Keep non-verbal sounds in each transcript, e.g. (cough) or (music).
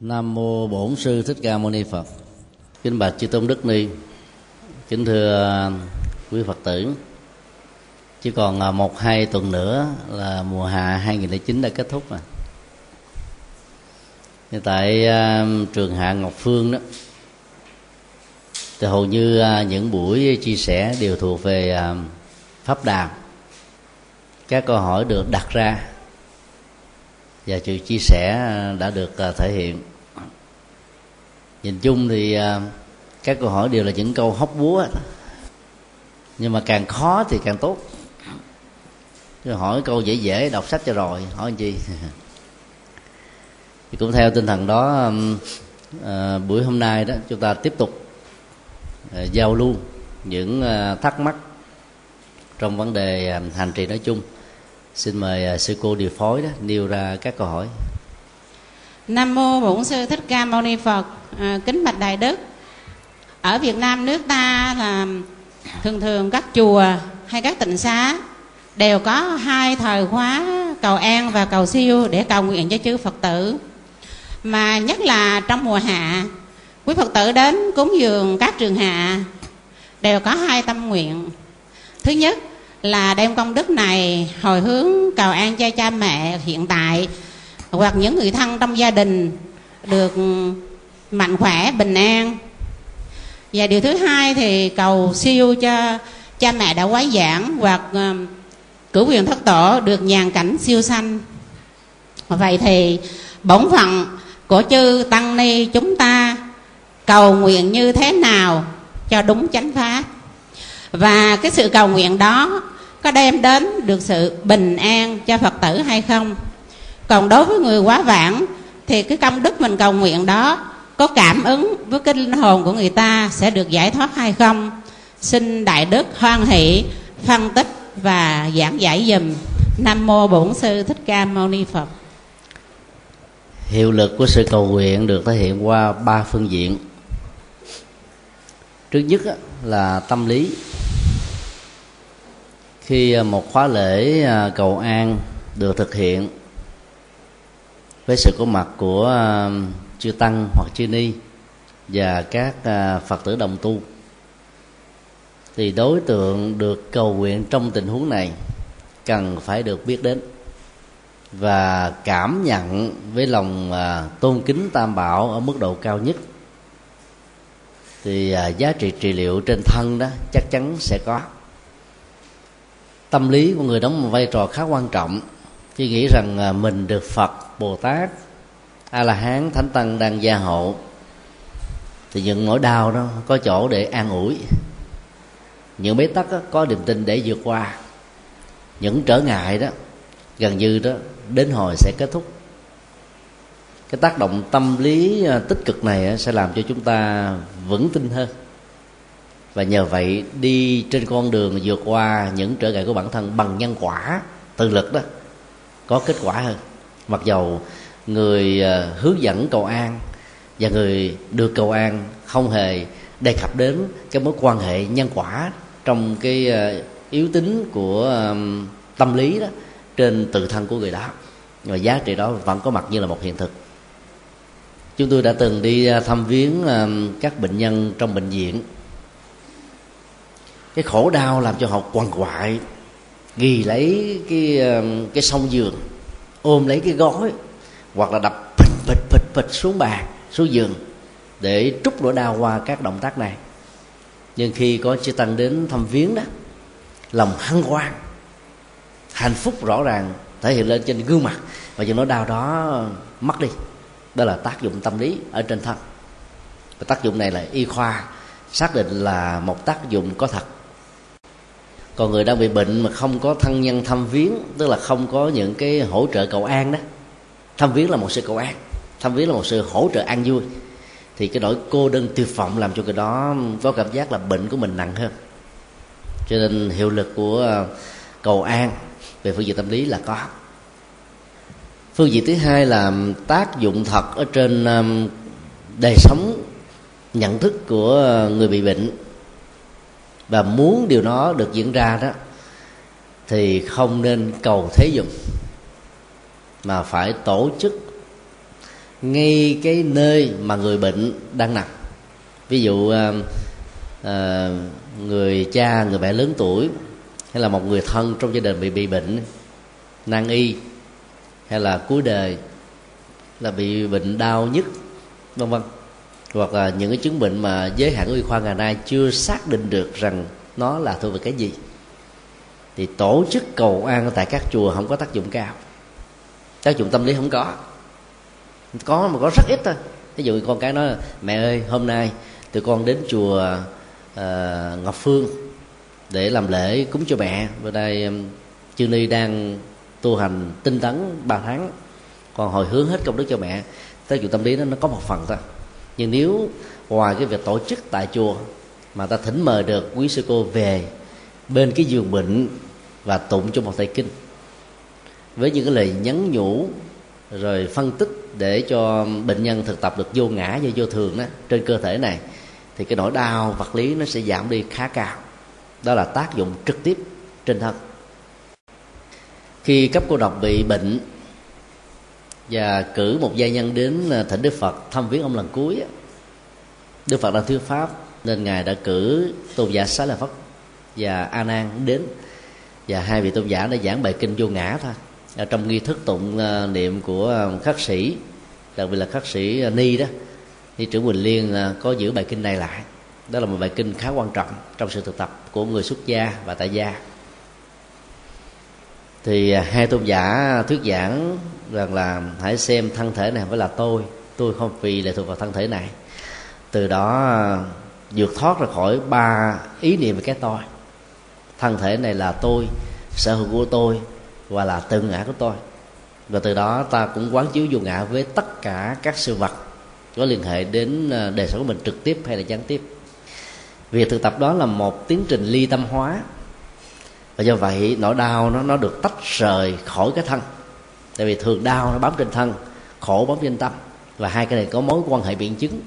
Nam mô Bổn sư Thích Ca Mâu Ni Phật. Kính bạch chư tôn đức ni. Kính thưa à, quý Phật tử. Chỉ còn à, một hai tuần nữa là mùa hạ 2009 đã kết thúc rồi. Hiện tại à, trường hạ Ngọc Phương đó, thì hầu như những buổi chia sẻ đều thuộc về pháp đàm các câu hỏi được đặt ra và sự chia sẻ à, đã được à, thể hiện. Nhìn chung thì à, các câu hỏi đều là những câu hóc búa nhưng mà càng khó thì càng tốt. Chứ hỏi câu dễ dễ đọc sách cho rồi hỏi chi? (laughs) Thì cũng theo tinh thần đó à, buổi hôm nay đó chúng ta tiếp tục à, giao lưu những à, thắc mắc trong vấn đề à, hành trì nói chung xin mời à, sư cô điều phối đó nêu ra các câu hỏi. Nam mô bổn sư thích ca mâu ni phật à, kính bạch đại đức. Ở việt nam nước ta là thường thường các chùa hay các tịnh xá đều có hai thời khóa cầu an và cầu siêu để cầu nguyện cho chư phật tử. Mà nhất là trong mùa hạ quý phật tử đến cúng dường các trường hạ đều có hai tâm nguyện. Thứ nhất là đem công đức này hồi hướng cầu an cho cha mẹ hiện tại hoặc những người thân trong gia đình được mạnh khỏe, bình an. Và điều thứ hai thì cầu siêu cho cha mẹ đã quá giảng hoặc ờ, cử quyền thất tổ được nhàn cảnh siêu sanh. Vậy thì bổn phận của chư tăng ni chúng ta cầu nguyện như thế nào cho đúng chánh pháp? Và cái sự cầu nguyện đó có đem đến được sự bình an cho phật tử hay không? Còn đối với người quá vãng, thì cái công đức mình cầu nguyện đó có cảm ứng với cái linh hồn của người ta sẽ được giải thoát hay không? Xin đại đức hoan hỷ, phân tích và giảng giải dùm. Nam mô bổn sư thích ca mâu ni phật. Hiệu lực của sự cầu nguyện được thể hiện qua ba phương diện. Trước nhất là tâm lý khi à, một khóa lễ à, cầu an được thực hiện với sự có mặt của à, chư tăng hoặc chư ni và các phật tử đồng tu, thì đối tượng được cầu nguyện trong tình huống này cần phải được biết đến và cảm nhận với lòng tôn kính tam bảo ở mức độ cao nhất. Thì giá trị trị liệu trên thân đó chắc chắn sẽ có tâm lý của người đóng một vai trò khá quan trọng. Khi nghĩ rằng à, mình được phật bồ tát a la hán thánh tăng đang gia hộ. Thì những nỗi đau đó có chỗ để an ủi. Những bế tắc đó, có niềm tin để vượt qua. Những trở ngại đó gần như đó đến hồi sẽ kết thúc. Cái tác động tâm lý à, tích cực này sẽ làm cho chúng ta vững tin hơn và nhờ vậy, đi trên con đường vượt qua những trở ngại của bản thân bằng nhân quả, tự lực đó, có kết quả hơn. Mặc dầu người ờ, hướng dẫn cầu an và người được cầu an không hề đề cập đến cái mối quan hệ nhân quả trong cái ờ, yếu tính của tâm lý đó trên tự thân của người đó. Và giá trị đó vẫn có mặt như là một hiện thực. Chúng tôi đã từng đi ờ, thăm viếng các bệnh nhân trong bệnh viện cái khổ đau làm cho họ quằn quại, ghi lấy cái cái sông giường, ôm lấy cái gói, hoặc là đập phịch phịch phịch phịch xuống bàn, xuống giường để trút nỗi đau qua các động tác này. Nhưng khi có chư tăng đến thăm viếng đó, lòng hân hoan, hạnh phúc rõ ràng thể hiện lên trên gương mặt và những nỗi đau đó mất đi. Đó là tác dụng tâm lý ở trên thân. Và tác dụng này là y khoa xác định là một tác dụng có thật còn người đang bị bệnh mà không có thân nhân thăm viếng, tức là không có những cái hỗ trợ cầu an đó. Thăm viếng là một sự cầu an, thăm viếng là một sự hỗ trợ an vui. Thì cái nỗi cô đơn tuyệt vọng làm cho cái đó, có cảm giác là bệnh của mình nặng hơn. Cho nên hiệu lực của à, cầu an về phương diện tâm lý là có. Phương diện thứ hai là tác dụng thật ở trên à, đời sống, nhận thức của người bị bệnh và muốn điều đó được diễn ra đó thì không nên cầu thế dụng mà phải tổ chức ngay cái nơi mà người bệnh đang nằm. Ví dụ à, à, người cha người mẹ lớn tuổi hay là một người thân trong gia đình bị bị bệnh nan y hay là cuối đời là bị bệnh đau nhức vân vân hoặc là những cái chứng bệnh mà giới hạn của y khoa ngày nay chưa xác định được rằng nó là thuộc về cái gì. Thì tổ chức cầu an tại các chùa không có tác dụng cao. Tác dụng tâm lý không có. Có mà có rất ít thôi. Ví dụ con cái nói mẹ ơi hôm nay tụi con đến chùa uh, ngọc phương để làm lễ cúng cho mẹ. Bữa nay chư ni đang tu hành tinh tấn ba tháng. Còn hồi hướng hết công đức cho mẹ. Tác dụng tâm lý đó nó có một phần thôi nhưng nếu ngoài cái việc tổ chức tại chùa mà ta thỉnh mời được quý sư cô về bên cái giường bệnh và tụng cho một thầy kinh, với những cái lời nhắn nhủ rồi phân tích để cho bệnh nhân thực tập được vô ngã và vô thường đó, trên cơ thể này, thì cái nỗi đau vật lý nó sẽ giảm đi khá cao. Đó là tác dụng trực tiếp trên thân. Khi cấp cô độc bị bệnh và cử một gia nhân đến ờ, thỉnh đức phật thăm viếng ông lần cuối đức phật đang thuyết pháp nên ngài đã cử tôn giả xá lợi phất và a nan đến. Và hai vị tôn giả đã giảng bài kinh vô ngã thôi. Ở trong nghi thức tụng ờ, niệm của ờ, khắc sĩ, đặc biệt là khắc sĩ ni đó thì trưởng quỳnh liên có giữ bài kinh này lại. Đó là một bài kinh khá quan trọng trong sự thực tập của người xuất gia và tại gia thì à, hai tôn giả thuyết giảng rằng là hãy xem thân thể này phải là tôi tôi không vì lệ thuộc vào thân thể này. Từ đó à, vượt thoát ra khỏi ba ý niệm về cái tôi. Thân thể này là tôi, sở hữu của tôi và là tự ngã của tôi. Và từ đó ta cũng quán chiếu vô ngã với tất cả các sự vật có liên hệ đến à, đời sống của mình trực tiếp hay là gián tiếp. Việc thực tập đó là một tiến trình ly tâm hóa và do vậy nỗi đau nó nó được tách rời khỏi cái thân. Tại vì thường đau nó bám trên thân khổ bám trên tâm. Và hai cái này có mối quan hệ biện chứng.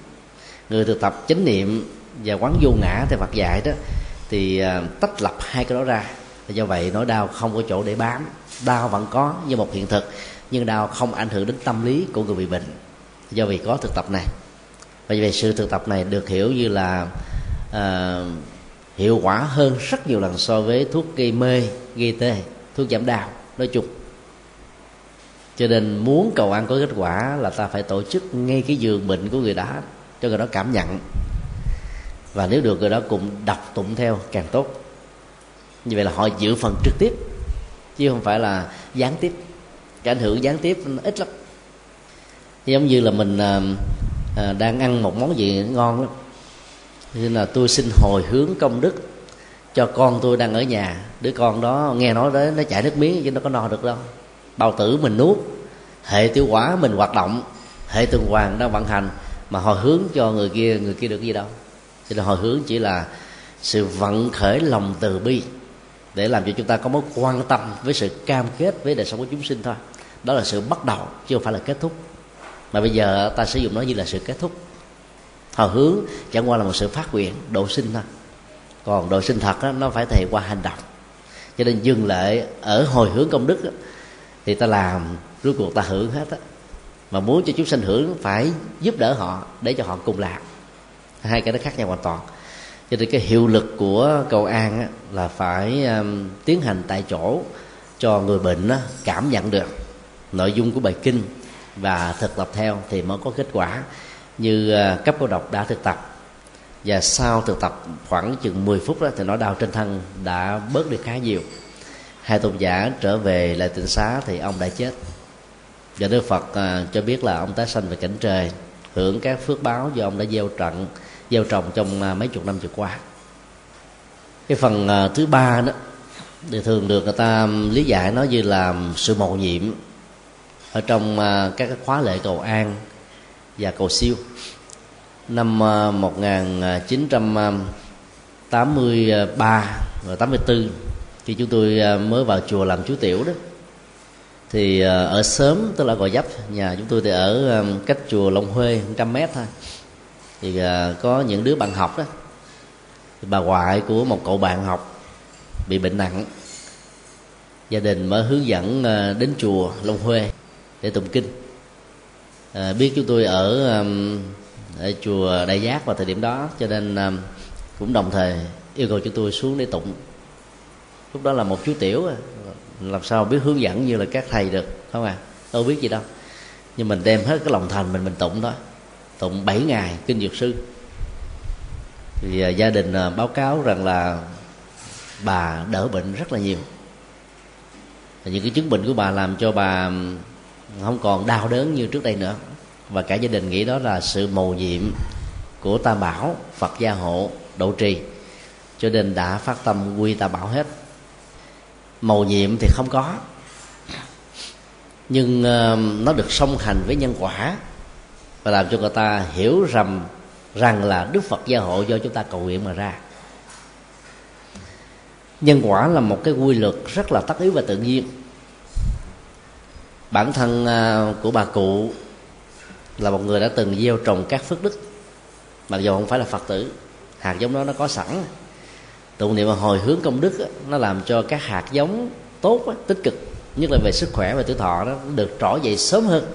Người thực tập chánh niệm và quán vô ngã theo Phật dạy đó thì à, tách lập hai cái đó ra. Và do vậy nỗi đau không có chỗ để bám. Đau vẫn có như một hiện thực. Nhưng đau không ảnh hưởng đến tâm lý của người bị bệnh. Do vì có thực tập này. Và vì sự thực tập này được hiểu như là uh, hiệu quả hơn rất nhiều lần so với thuốc gây mê gây tê thuốc giảm đau nói chung. Cho nên muốn cầu ăn có kết quả là ta phải tổ chức ngay cái giường bệnh của người đó cho người đó cảm nhận. Và nếu được người đó cùng đọc tụng theo càng tốt. Như vậy là họ giữ phần trực tiếp chứ không phải là gián tiếp. Cái ảnh hưởng gián tiếp nó ít lắm. Giống như là mình à, à đang ăn một món gì ngon lắm nên là tôi xin hồi hướng công đức cho con tôi đang ở nhà. Đứa con đó nghe nói đấy nó chảy nước miếng chứ nó có no được đâu. Bao tử mình nuốt, hệ tiêu hóa mình hoạt động, hệ tuần hoàn đang vận hành, mà hồi hướng cho người kia người kia được gì đâu. Cho nên hồi hướng chỉ là sự vận khởi lòng từ bi để làm cho chúng ta có mối quan tâm với sự cam kết với đời sống của chúng sinh thôi. Đó là sự bắt đầu, chứ không phải là kết thúc. Mà bây giờ ta sử dụng nó như là sự kết thúc hồi hướng chẳng qua là một sự phát nguyện độ sinh thôi. Còn độ sinh thật đó, nó phải thể qua hành động. Cho nên dừng lại ở hồi hướng công đức đó, thì ta làm rốt cuộc ta hưởng hết á. Mà muốn cho chúng sinh hưởng phải giúp đỡ họ để cho họ cùng làm. Hai cái đó khác nhau hoàn toàn. Cho nên cái hiệu lực của cầu an á, là phải um, tiến hành tại chỗ cho người bệnh á, cảm nhận được nội dung của bài kinh và thực tập theo thì mới có kết quả như à, cấp cô độc đã thực tập. Và sau thực tập khoảng chừng 10 phút đó thì nó đau trên thân đã bớt đi khá nhiều. Hai tôn giả trở về lại tỉnh xá thì ông đã chết. Và đức phật à, cho biết là ông tái sanh về cảnh trời hưởng các phước báo do ông đã gieo trận gieo trồng trong à, mấy chục năm vừa qua. Cái phần à, thứ ba đó thì thường được người ta lý giải nó như là sự mầu nhiệm ở trong à, các khóa lễ cầu an và cầu siêu. Năm ờ, 1983 và 84 khi chúng tôi ờ, mới vào chùa làm chú tiểu đó, thì ờ, ở sớm, tức là gò dấp nhà chúng tôi thì ở cách chùa Long Huê 100 mét thôi. Thì có những đứa bạn học đó, thì bà ngoại của một cậu bạn học bị bệnh nặng. Gia đình mới hướng dẫn đến chùa Long Huê để tụng kinh à, biết chúng tôi ở ở chùa đại giác vào thời điểm đó cho nên cũng đồng thời yêu cầu chúng tôi xuống để tụng. Lúc đó là một chú tiểu à, làm sao biết hướng dẫn như là các thầy được không à? Đâu biết gì đâu. Nhưng mình đem hết cái lòng thành mình mình tụng đó tụng 7 ngày kinh dược sư. Thì à, gia đình à, báo cáo rằng là bà đỡ bệnh rất là nhiều. Những cái chứng bệnh của bà làm cho bà không còn đau đớn như trước đây nữa. Và cả gia đình nghĩ đó là sự mầu nhiệm của tam bảo phật gia hộ độ trì. Cho nên đã phát tâm quy tam bảo hết. Mầu nhiệm thì không có. Nhưng uh, nó được song hành với nhân quả và làm cho người ta hiểu rằng rằng là đức phật gia hộ do chúng ta cầu nguyện mà ra. Nhân quả là một cái quy luật rất là tất yếu và tự nhiên bản thân à, của bà cụ là một người đã từng gieo trồng các phước đức, mặc dù không phải là phật tử. Hạt giống đó nó có sẵn. Tụng niệm và hồi hướng công đức nó làm cho các hạt giống tốt tích cực, nhất là về sức khỏe và tuổi thọ đó được trỏ dậy sớm hơn.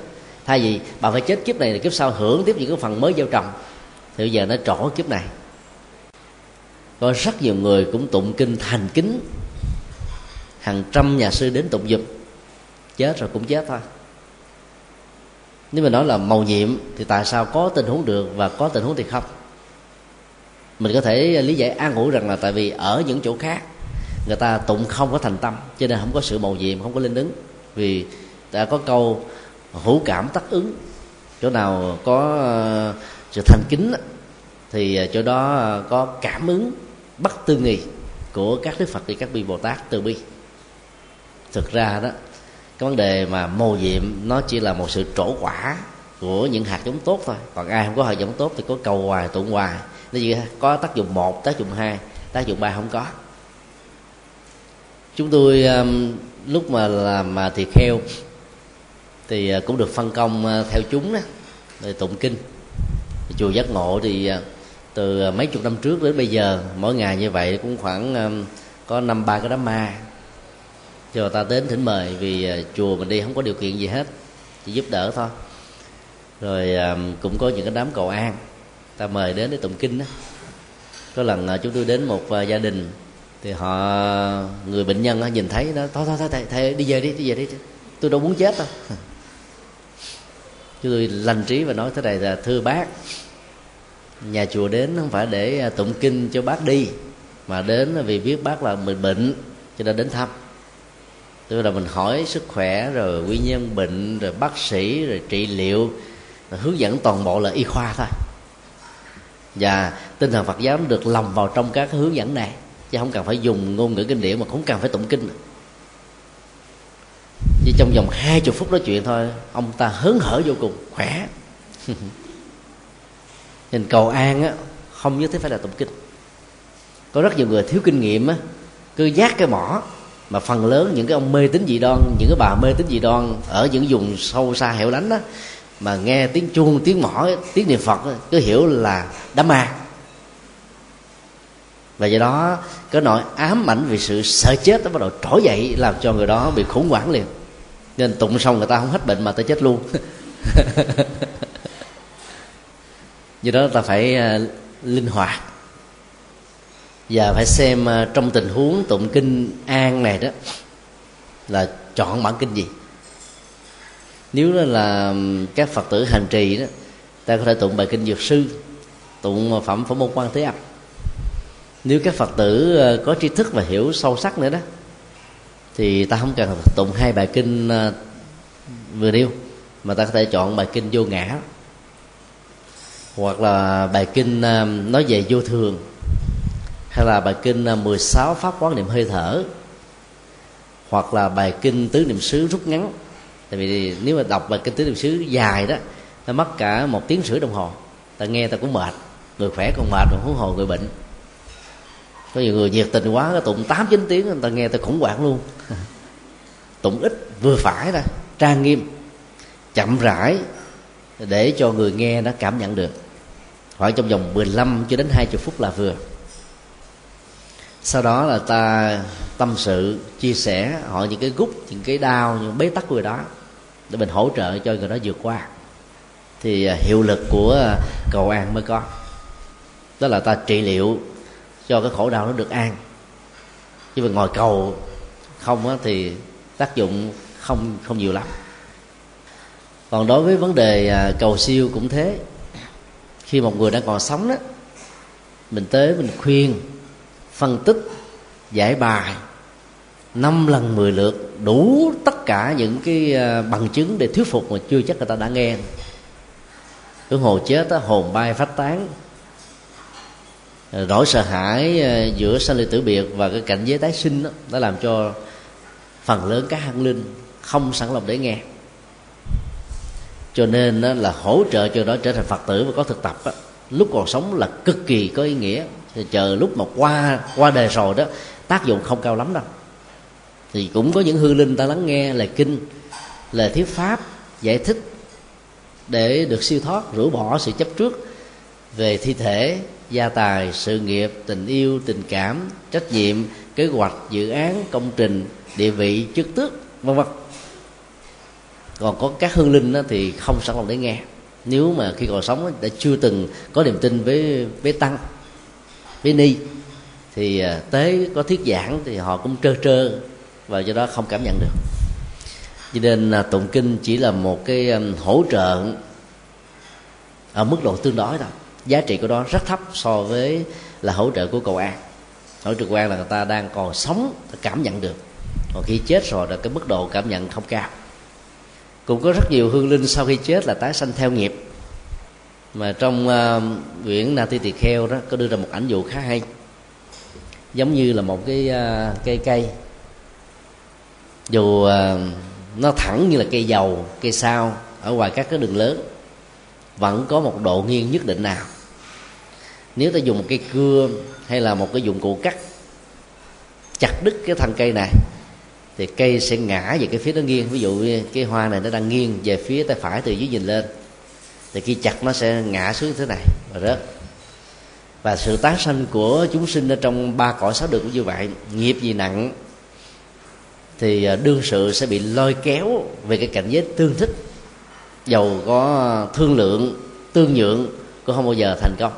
Thay vì bà phải chết kiếp này thì kiếp sau, hưởng tiếp những cái phần mới gieo trồng, thì bây giờ nó trổ kiếp này. Có rất nhiều người cũng tụng kinh thành kính. Hàng trăm nhà sư đến tụng dục chết rồi cũng chết thôi. Nếu mà nói là màu nhiệm thì tại sao có tình huống được và có tình huống thì không? Mình có thể lý giải an ủi rằng là tại vì ở những chỗ khác, người ta tụng không có thành tâm, cho nên không có sự màu nhiệm, không có linh ứng. Vì đã có câu hữu cảm tác ứng. Chỗ nào có ờ, sự thành kính thì ờ, chỗ đó ờ, có cảm ứng, bất tư nghì của các đức phật và các vị bồ tát từ bi. Thực ra đó cái vấn đề mà mô nhiệm nó chỉ là một sự trổ quả của những hạt giống tốt thôi. Còn ai không có hạt giống tốt thì có cầu hoài tụng hoài. Nó chỉ có tác dụng một tác dụng hai tác dụng ba không có. Chúng tôi um, lúc mà làm mà thì heo thì uh, cũng được phân công uh, theo chúng đó rồi tụng kinh. Chùa giác ngộ thì uh, từ mấy chục năm trước đến bây giờ mỗi ngày như vậy cũng khoảng um, có năm ba cái đám ma cho ta đến thỉnh mời vì à, chùa mình đi không có điều kiện gì hết chỉ giúp đỡ thôi. Rồi à, cũng có những cái đám cầu an ta mời đến để tụng kinh đó có lần à, chúng tôi đến một gia đình thì họ người bệnh nhân đó, nhìn thấy nó thôi thôi thôi thầy, thầy đi về đi đi về đi tôi đâu muốn chết đâu. (laughs) Chúng tôi lành trí và nói thế này là thưa bác nhà chùa đến không phải để tụng kinh cho bác đi mà đến vì biết bác là mình bệnh cho nên đến thăm tức là mình hỏi sức khỏe, rồi nguyên nhân bệnh, rồi bác sĩ, rồi trị liệu, rồi hướng dẫn toàn bộ là y khoa thôi. Và tinh thần phật giáo được lồng vào trong các hướng dẫn này, chứ không cần phải dùng ngôn ngữ kinh điển mà cũng cần phải tụng kinh. Chỉ trong vòng hai chục phút nói chuyện thôi, ông ta hớn hở vô cùng, khỏe. (laughs) Nên cầu an á, không nhất thiết phải là tụng kinh. Có rất nhiều người thiếu kinh nghiệm á, cứ giác cái mỏ mà phần lớn những cái ông mê tín dị đoan, những cái bà mê tín dị đoan ở những vùng sâu xa hẻo lánh đó mà nghe tiếng chuông, tiếng mỏ, tiếng niệm phật cứ hiểu là đám ma. Và do đó, cái nỗi ám ảnh vì sự sợ chết nó bắt đầu trỗi dậy, làm cho người đó bị khủng hoảng liền. Nên tụng xong người ta không hết bệnh mà ta chết luôn. (laughs) Do đó ta phải ờ, linh hoạt và phải xem à, trong tình huống tụng kinh an này đó, là chọn bản kinh gì. Nếu đó là các phật tử hành trì đó, ta có thể tụng bài kinh dược sư, tụng à, phẩm Phổ môn quan thế âm. Nếu các phật tử à, có tri thức và hiểu sâu sắc nữa đó, thì ta không cần tụng hai bài kinh vừa nêu, mà ta có thể chọn bài kinh vô ngã, hoặc là bài kinh nói về vô thường hay là bài kinh à, 16 pháp quán niệm hơi thở. Hoặc là bài kinh tứ niệm xứ rút ngắn. Tại vì nếu mà đọc bài kinh tứ niệm xứ dài đó, nó mất cả một tiếng rưỡi đồng hồ. Ta nghe ta cũng mệt. Người khỏe còn mệt, còn huống hồ người bệnh. Có nhiều người nhiệt tình quá tụng tám chín tiếng, người ta nghe ta khủng hoảng luôn. (laughs) Tụng ít, vừa phải thôi. Trang nghiêm, chậm rãi, để cho người nghe nó cảm nhận được. Khoảng trong vòng 15 cho đến 20 phút là vừa sau đó là ta tâm sự chia sẻ họ những cái gút những cái đau những bế tắc người đó để mình hỗ trợ cho người đó vượt qua. Thì à, hiệu lực của à, cầu an mới có. Đó là ta trị liệu cho cái khổ đau nó được an. Chứ mà ngồi cầu không á, thì tác dụng không không nhiều lắm. Còn đối với vấn đề à, cầu siêu cũng thế. Khi một người đang còn sống đó mình tới mình khuyên phân tích giải bài. Năm lần mười lượt đủ tất cả những cái ờ, bằng chứng để thuyết phục mà chưa chắc người ta đã nghe. Cứ hồ chết đó, hồn bay phát tán. Nỗi sợ hãi ờ, giữa sanh ly tử biệt và cái cảnh giới tái sinh đó, đã làm cho phần lớn các hăng linh không sẵn lòng để nghe. Cho nên đó là hỗ trợ cho đó trở thành phật tử và có thực tập đó, lúc còn sống là cực kỳ có ý nghĩa chờ lúc mà qua qua đời rồi đó, tác dụng không cao lắm đâu. Thì cũng có những hư linh ta lắng nghe lời kinh, lời thuyết pháp, giải thích để được siêu thoát, rũ bỏ sự chấp trước về thi thể, gia tài, sự nghiệp, tình yêu, tình cảm, trách nhiệm, kế hoạch, dự án, công trình, địa vị, chức tước, vân vân. Còn có các hương linh đó thì không sẵn lòng để nghe. Nếu mà khi còn sống đã chưa từng có niềm tin với với tăng với ni, thì à, tế có thuyết giảng thì họ cũng trơ trơ và do đó không cảm nhận được. Cho nên à, tụng kinh chỉ là một cái à, hỗ trợ ở mức độ tương đối thôi. Giá trị của đó rất thấp so với là hỗ trợ của cầu an. Hỗ trợ cầu an là người ta đang còn sống cảm nhận được. Còn khi chết rồi là cái mức độ cảm nhận không cao. Cũng có rất nhiều hương linh sau khi chết là tái sanh theo nghiệp mà trong uh, quyển Na Ti Tỳ Kheo đó có đưa ra một ảnh dụ khá hay. Giống như là một cái uh, cây cây. Dù uh, nó thẳng như là cây dầu cây sao ở ngoài các cái đường lớn vẫn có một độ nghiêng nhất định nào. Nếu ta dùng một cây cưa hay là một cái dụng cụ cắt chặt đứt cái thân cây này thì cây sẽ ngã về cái phía nó nghiêng. Ví dụ cái hoa này nó đang nghiêng về phía tay phải từ dưới nhìn lên thì khi chặt nó sẽ ngã xuống thế này và rớt. Và sự tái sanh của chúng sinh ở trong ba cõi sáu đường cũng như vậy. Nghiệp gì nặng, thì à, đương sự sẽ bị lôi kéo về cái cảnh giới tương thích. Dầu có thương lượng, tương nhượng cũng không bao giờ thành công.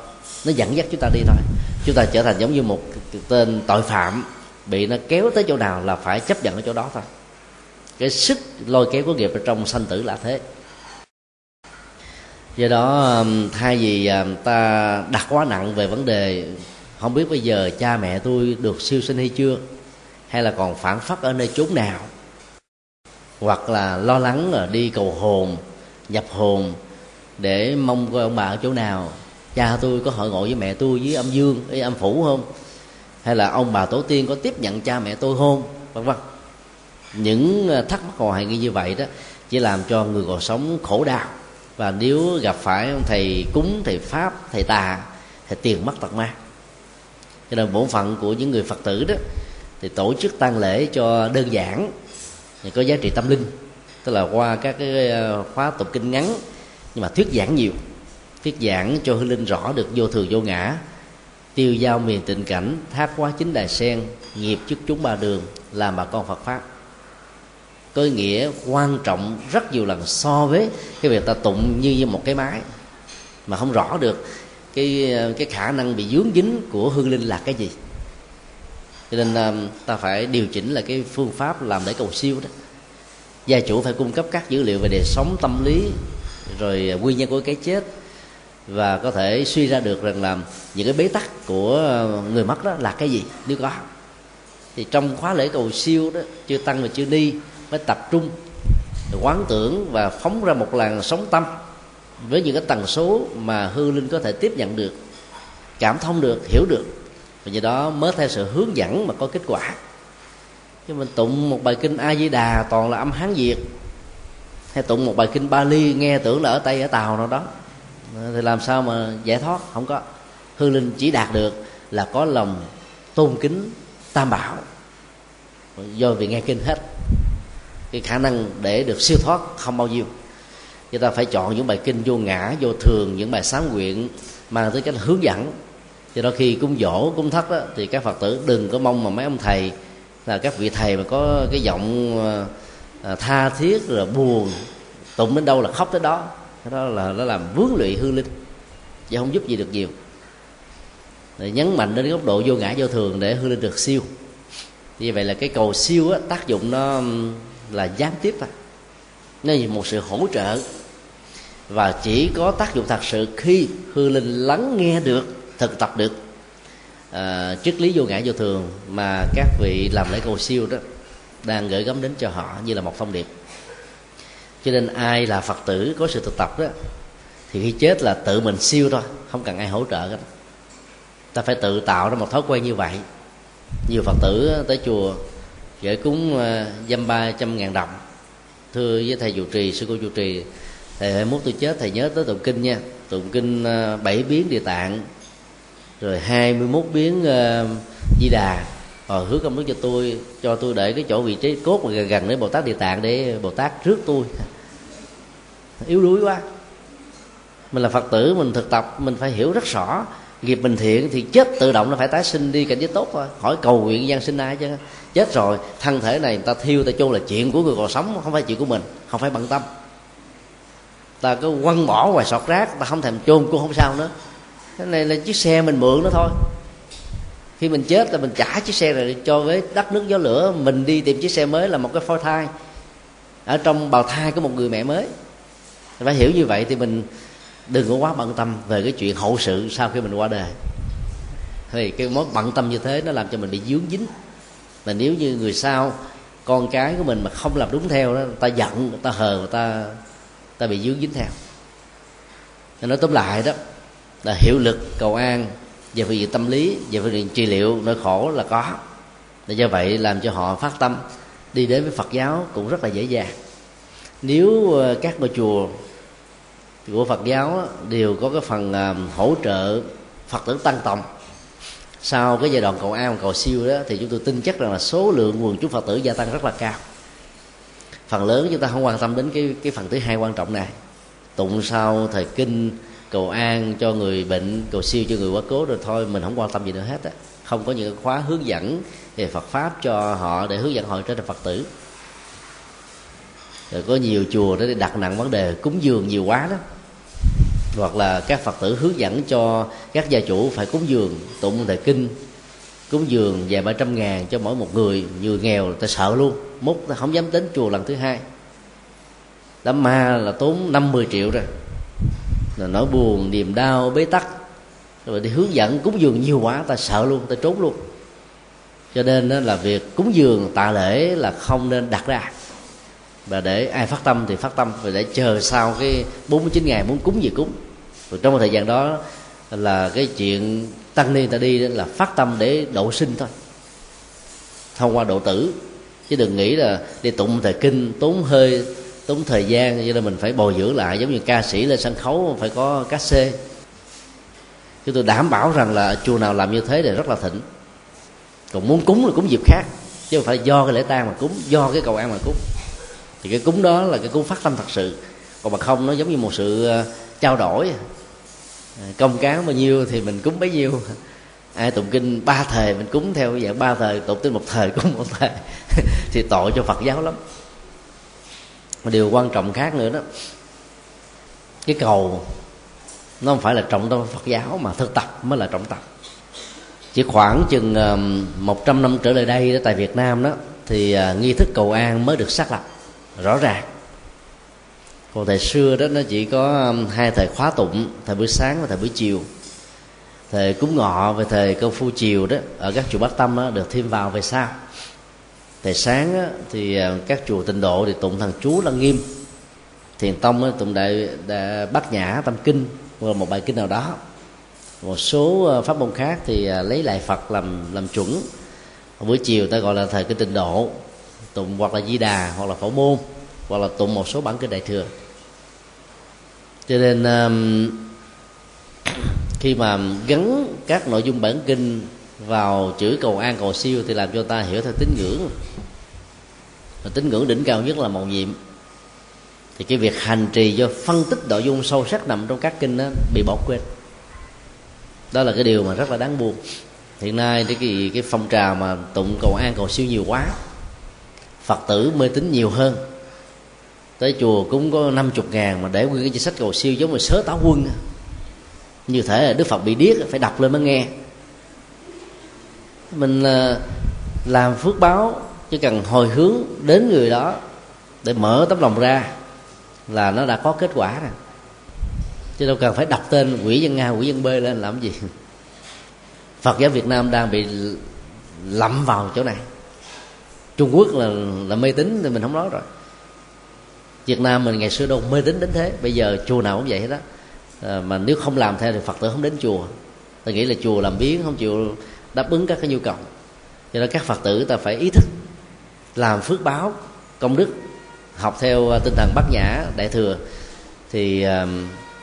Nó dẫn dắt chúng ta đi thôi. Chúng ta trở thành giống như một tên tội phạm, bị nó kéo tới chỗ nào là phải chấp nhận ở chỗ đó thôi. Cái sức lôi kéo của nghiệp ở trong sanh tử là thế do đó um, thay vì um, ta đặt quá nặng về vấn đề, không biết bây giờ cha mẹ tôi được siêu sinh hay chưa, hay là còn phản phất ở nơi chốn nào, hoặc là lo lắng là đi cầu hồn, nhập hồn để mong coi ông bà ở chỗ nào. Cha tôi có hội ngộ với mẹ tôi với âm dương, với âm phủ không? Hay là ông bà tổ tiên có tiếp nhận cha mẹ tôi không? Vân vân. Những ờ, thắc mắc hoài nghi như vậy đó, chỉ làm cho người còn sống khổ đau và nếu gặp phải ông thầy cúng, thầy pháp, thầy tà, thì tiền mất tật mang. Cho nên bổn phận của những người phật tử đó, thì tổ chức tang lễ cho đơn giản thì có giá trị tâm linh. Tức là qua các cái ờ, khóa tụng kinh ngắn, nhưng mà thuyết giảng nhiều. Thuyết giảng cho hư linh rõ được vô thường vô ngã, tiêu giao miền tịnh cảnh, thác quá chính đài sen, nghiệp chức chúng ba đường, làm bà con phật pháp có ý nghĩa quan trọng rất nhiều lần so với cái việc ta tụng như, như một cái máy mà không rõ được cái cái khả năng bị dướng dính của hương linh là cái gì. Cho nên à, ta phải điều chỉnh là cái phương pháp làm để cầu siêu đó. Gia chủ phải cung cấp các dữ liệu về đời sống tâm lý rồi nguyên nhân của cái chết và có thể suy ra được rằng là những cái bế tắc của người mất đó là cái gì nếu có. Thì trong khóa lễ cầu siêu đó chưa tăng và chưa đi phải tập trung, quán tưởng và phóng ra một làn sóng tâm với những cái tần số mà hư linh có thể tiếp nhận được, cảm thông được, hiểu được. Và do đó mới theo sự hướng dẫn mà có kết quả. Chứ mình tụng một bài kinh a di đà toàn là âm hán việt. Hay tụng một bài kinh bali nghe tưởng là ở tây, ở tàu nào đó. Thì làm sao mà giải thoát? Không có. Hư linh chỉ đạt được là có lòng tôn kính tam bảo. Do vì nghe kinh hết cái khả năng để được siêu thoát không bao nhiêu. Chúng ta phải chọn những bài kinh vô ngã vô thường những bài sáng nguyện mang tới cách hướng dẫn. Cho đó khi cúng dỗ cúng thất đó, thì các phật tử đừng có mong mà mấy ông thầy là các vị thầy mà có cái giọng ờ, tha thiết rồi buồn tụng đến đâu là khóc tới đó. Cái đó là nó làm vướng lụy hư linh và không giúp gì được nhiều. Để nhấn mạnh đến góc độ vô ngã vô thường để hư linh được siêu. Như vậy là cái cầu siêu á, tác dụng nó là gián tiếp thôi. Nó là một sự hỗ trợ và chỉ có tác dụng thật sự khi hư linh lắng nghe được thực tập được à, triết lý vô ngã vô thường mà các vị làm lễ cầu siêu đó đang gửi gắm đến cho họ như là một thông điệp. Cho nên ai là phật tử có sự thực tập đó thì khi chết là tự mình siêu thôi không cần ai hỗ trợ hết ta phải tự tạo ra một thói quen như vậy. Nhiều phật tử tới chùa gửi cúng ờ, dăm ba trăm ngàn đồng. Thưa với thầy chủ trì sư cô chủ trì thầy hai mốt tôi chết thầy nhớ tới tụng kinh nha. Tụng kinh ờ, bảy biến địa tạng rồi hai mươi 21 biến uh, di đà. Rồi hứa công đức cho tôi cho tôi để cái chỗ vị trí cốt mà gần gần đến bồ tát địa tạng để bồ tát trước tôi. Yếu đuối quá. Mình là phật tử mình thực tập mình phải hiểu rất rõ nghiệp bình thiện thì chết tự động nó phải tái sinh đi, cảnh giới tốt thôi. Hỏi cầu nguyện gian sinh ai chứ. Chết rồi, thân thể này người ta thiêu ta chôn là chuyện của người còn sống, không phải chuyện của mình, không phải bận tâm. Ta cứ quăng bỏ ngoài sọt rác, ta không thèm chôn cũng không sao nữa. Cái này là chiếc xe mình mượn nó thôi. Khi mình chết là mình trả chiếc xe này cho với đất nước gió lửa. Mình đi tìm chiếc xe mới là một cái phôi thai. Ở trong bào thai của một người mẹ mới. Phải hiểu như vậy thì mình đừng có quá bận tâm về cái chuyện hậu sự sau khi mình qua đời. Thì cái mối bận tâm như thế nó làm cho mình bị dướng dính. Mà nếu như người sau, con cái của mình mà không làm đúng theo đó, ta giận, ta hờ ta ta bị dướng dính theo. Nên nói tóm lại đó, là hiệu lực, cầu an về phương diện tâm lý về phương diện trị liệu nỗi khổ là có. Để do vậy làm cho họ phát tâm đi đến với phật giáo cũng rất là dễ dàng. Nếu ờ, các ngôi chùa của phật giáo đều có cái phần à, hỗ trợ phật tử tăng tòng. Sau cái giai đoạn cầu an cầu siêu đó, thì chúng tôi tin chắc rằng là số lượng quần chúng phật tử gia tăng rất là cao. Phần lớn chúng ta không quan tâm đến cái cái phần thứ hai quan trọng này. Tụng sau thời kinh, cầu an cho người bệnh, cầu siêu cho người quá cố, rồi thôi, mình không quan tâm gì nữa hết á. Không có những khóa hướng dẫn về Phật pháp cho họ để hướng dẫn họ trở thành Phật tử. Rồi có nhiều chùa đó để đặt nặng vấn đề cúng dường nhiều quá đó hoặc là các phật tử hướng dẫn cho các gia chủ phải cúng dường tụng thời kinh. Cúng dường vài ba trăm ngàn cho mỗi một người, vừa nghèo ta sợ luôn, mốt ta không dám đến chùa lần thứ hai. Đám ma là tốn 50 triệu rồi. Là nỗi buồn, niềm đau, bế tắc. Rồi đi hướng dẫn cúng dường nhiều quá, ta sợ luôn, ta trốn luôn. Cho nên đó là việc cúng dường tạ lễ là không nên đặt ra. Và để ai phát tâm thì phát tâm, và để chờ sau cái 49 ngày muốn cúng gì cúng rồi trong một thời gian đó là cái chuyện tăng ni ta đi là phát tâm để độ sinh thôi. Thông qua độ tử. Chứ đừng nghĩ là đi tụng thời kinh, tốn hơi, tốn thời gian cho nên mình phải bồi dưỡng lại, giống như ca sĩ lên sân khấu phải có cát xê. Chúng tôi đảm bảo rằng là chùa nào làm như thế thì rất là thịnh. Còn muốn cúng là cúng dịp khác, chứ không phải do cái lễ tang mà cúng, do cái cầu an mà cúng. Thì cái cúng đó là cái cúng phát tâm thật sự. Còn mà không, nó giống như một sự ờ, trao đổi. À, công cán bao nhiêu thì mình cúng bấy nhiêu. Ai tụng kinh ba thời mình cúng theo dạng ba thời tụng tới một thời cúng một thời (laughs) thì tội cho phật giáo lắm. Một điều quan trọng khác nữa đó cái cầu nó không phải là trọng tâm phật giáo mà thực tập mới là trọng tâm. Chỉ khoảng chừng um, một trăm năm trở lại đây đó, tại việt nam đó thì à, nghi thức cầu an mới được xác lập rõ ràng còn thời xưa đó nó chỉ có um, hai thời khóa tụng thời buổi sáng và thời buổi chiều. Thời cúng ngọ và thời công phu chiều đó ở các chùa bát tâm đó, được thêm vào về sau. Thời sáng đó, thì à, các chùa tịnh độ thì tụng thằng chú lăng nghiêm. Thiền tông đó, tụng đại, đại bát nhã tâm kinh hoặc một bài kinh nào đó. Một số à, pháp môn khác thì à, lấy lại phật làm làm chuẩn. Buổi chiều ta gọi là thời kinh tịnh độ tụng hoặc là di đà hoặc là phổ môn hoặc là tụng một số bản kinh đại thừa cho nên um, khi mà gắn các nội dung bản kinh vào chữ cầu an cầu siêu thì làm cho ta hiểu theo tín ngưỡng. Và tín ngưỡng đỉnh cao nhất là màu nhiệm. Thì cái việc hành trì do phân tích nội dung sâu sắc nằm trong các kinh đó bị bỏ quên. Đó là cái điều mà rất là đáng buồn. Hiện nay cái cái, cái phong trào mà tụng cầu an cầu siêu nhiều quá phật tử mê tín nhiều hơn tới chùa cũng có 50 ngàn mà để nguyên cái danh sách cầu siêu giống như sớ táo quân. Như thể là đức phật bị điếc phải đọc lên mới nghe. Mình à, làm phước báo, chỉ cần hồi hướng đến người đó để mở tấm lòng ra là nó đã có kết quả rồi. Chứ đâu cần phải đọc tên quỷ dân nga quỷ dân b lên làm gì. (laughs) Phật giáo việt nam đang bị lậm vào chỗ này. Trung quốc là là mê tín thì mình không nói rồi việt nam mình ngày xưa đâu mê tín đến thế. Bây giờ chùa nào cũng vậy hết đó à, ờ, mà nếu không làm theo thì phật tử không đến chùa. Ta nghĩ là chùa làm biến không chịu đáp ứng các cái nhu cầu. Cho nên các phật tử ta phải ý thức làm phước báo công đức học theo à, tinh thần bát nhã đại thừa. Thì à,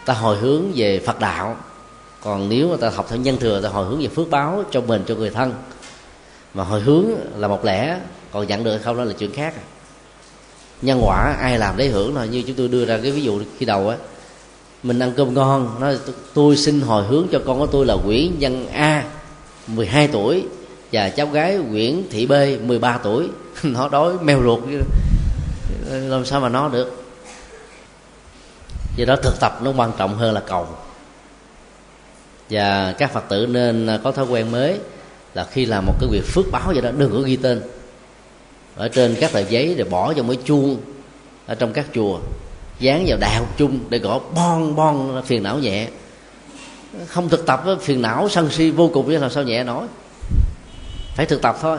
ta hồi hướng về phật đạo. Còn nếu mà ta học theo nhân thừa ta hồi hướng về phước báo cho mình cho người thân. Mà hồi hướng là một lẽ còn nhận được hay không đó là chuyện khác à nhân quả, ai làm lấy hưởng thôi. Như chúng tôi đưa ra cái ví dụ khi đầu á, mình ăn cơm ngon, nói, tôi xin hồi hướng cho con của tôi là Nguyễn Văn A 12 tuổi, và cháu gái Nguyễn Thị B 13 tuổi. (laughs) Nó đói mèo ruột. Làm sao mà nó được? Do đó thực tập nó quan trọng hơn là cầu. Và các phật tử nên có thói quen mới là khi làm một cái việc phước báo vậy đó, đừng có ghi tên ở trên các tờ giấy rồi bỏ vào mấy chuông ở trong các chùa, dán vào đại học chung để gõ bon bon phiền não nhẹ. Không thực tập phiền não sân si vô cùng với làm sao nhẹ nổi. Phải thực tập thôi.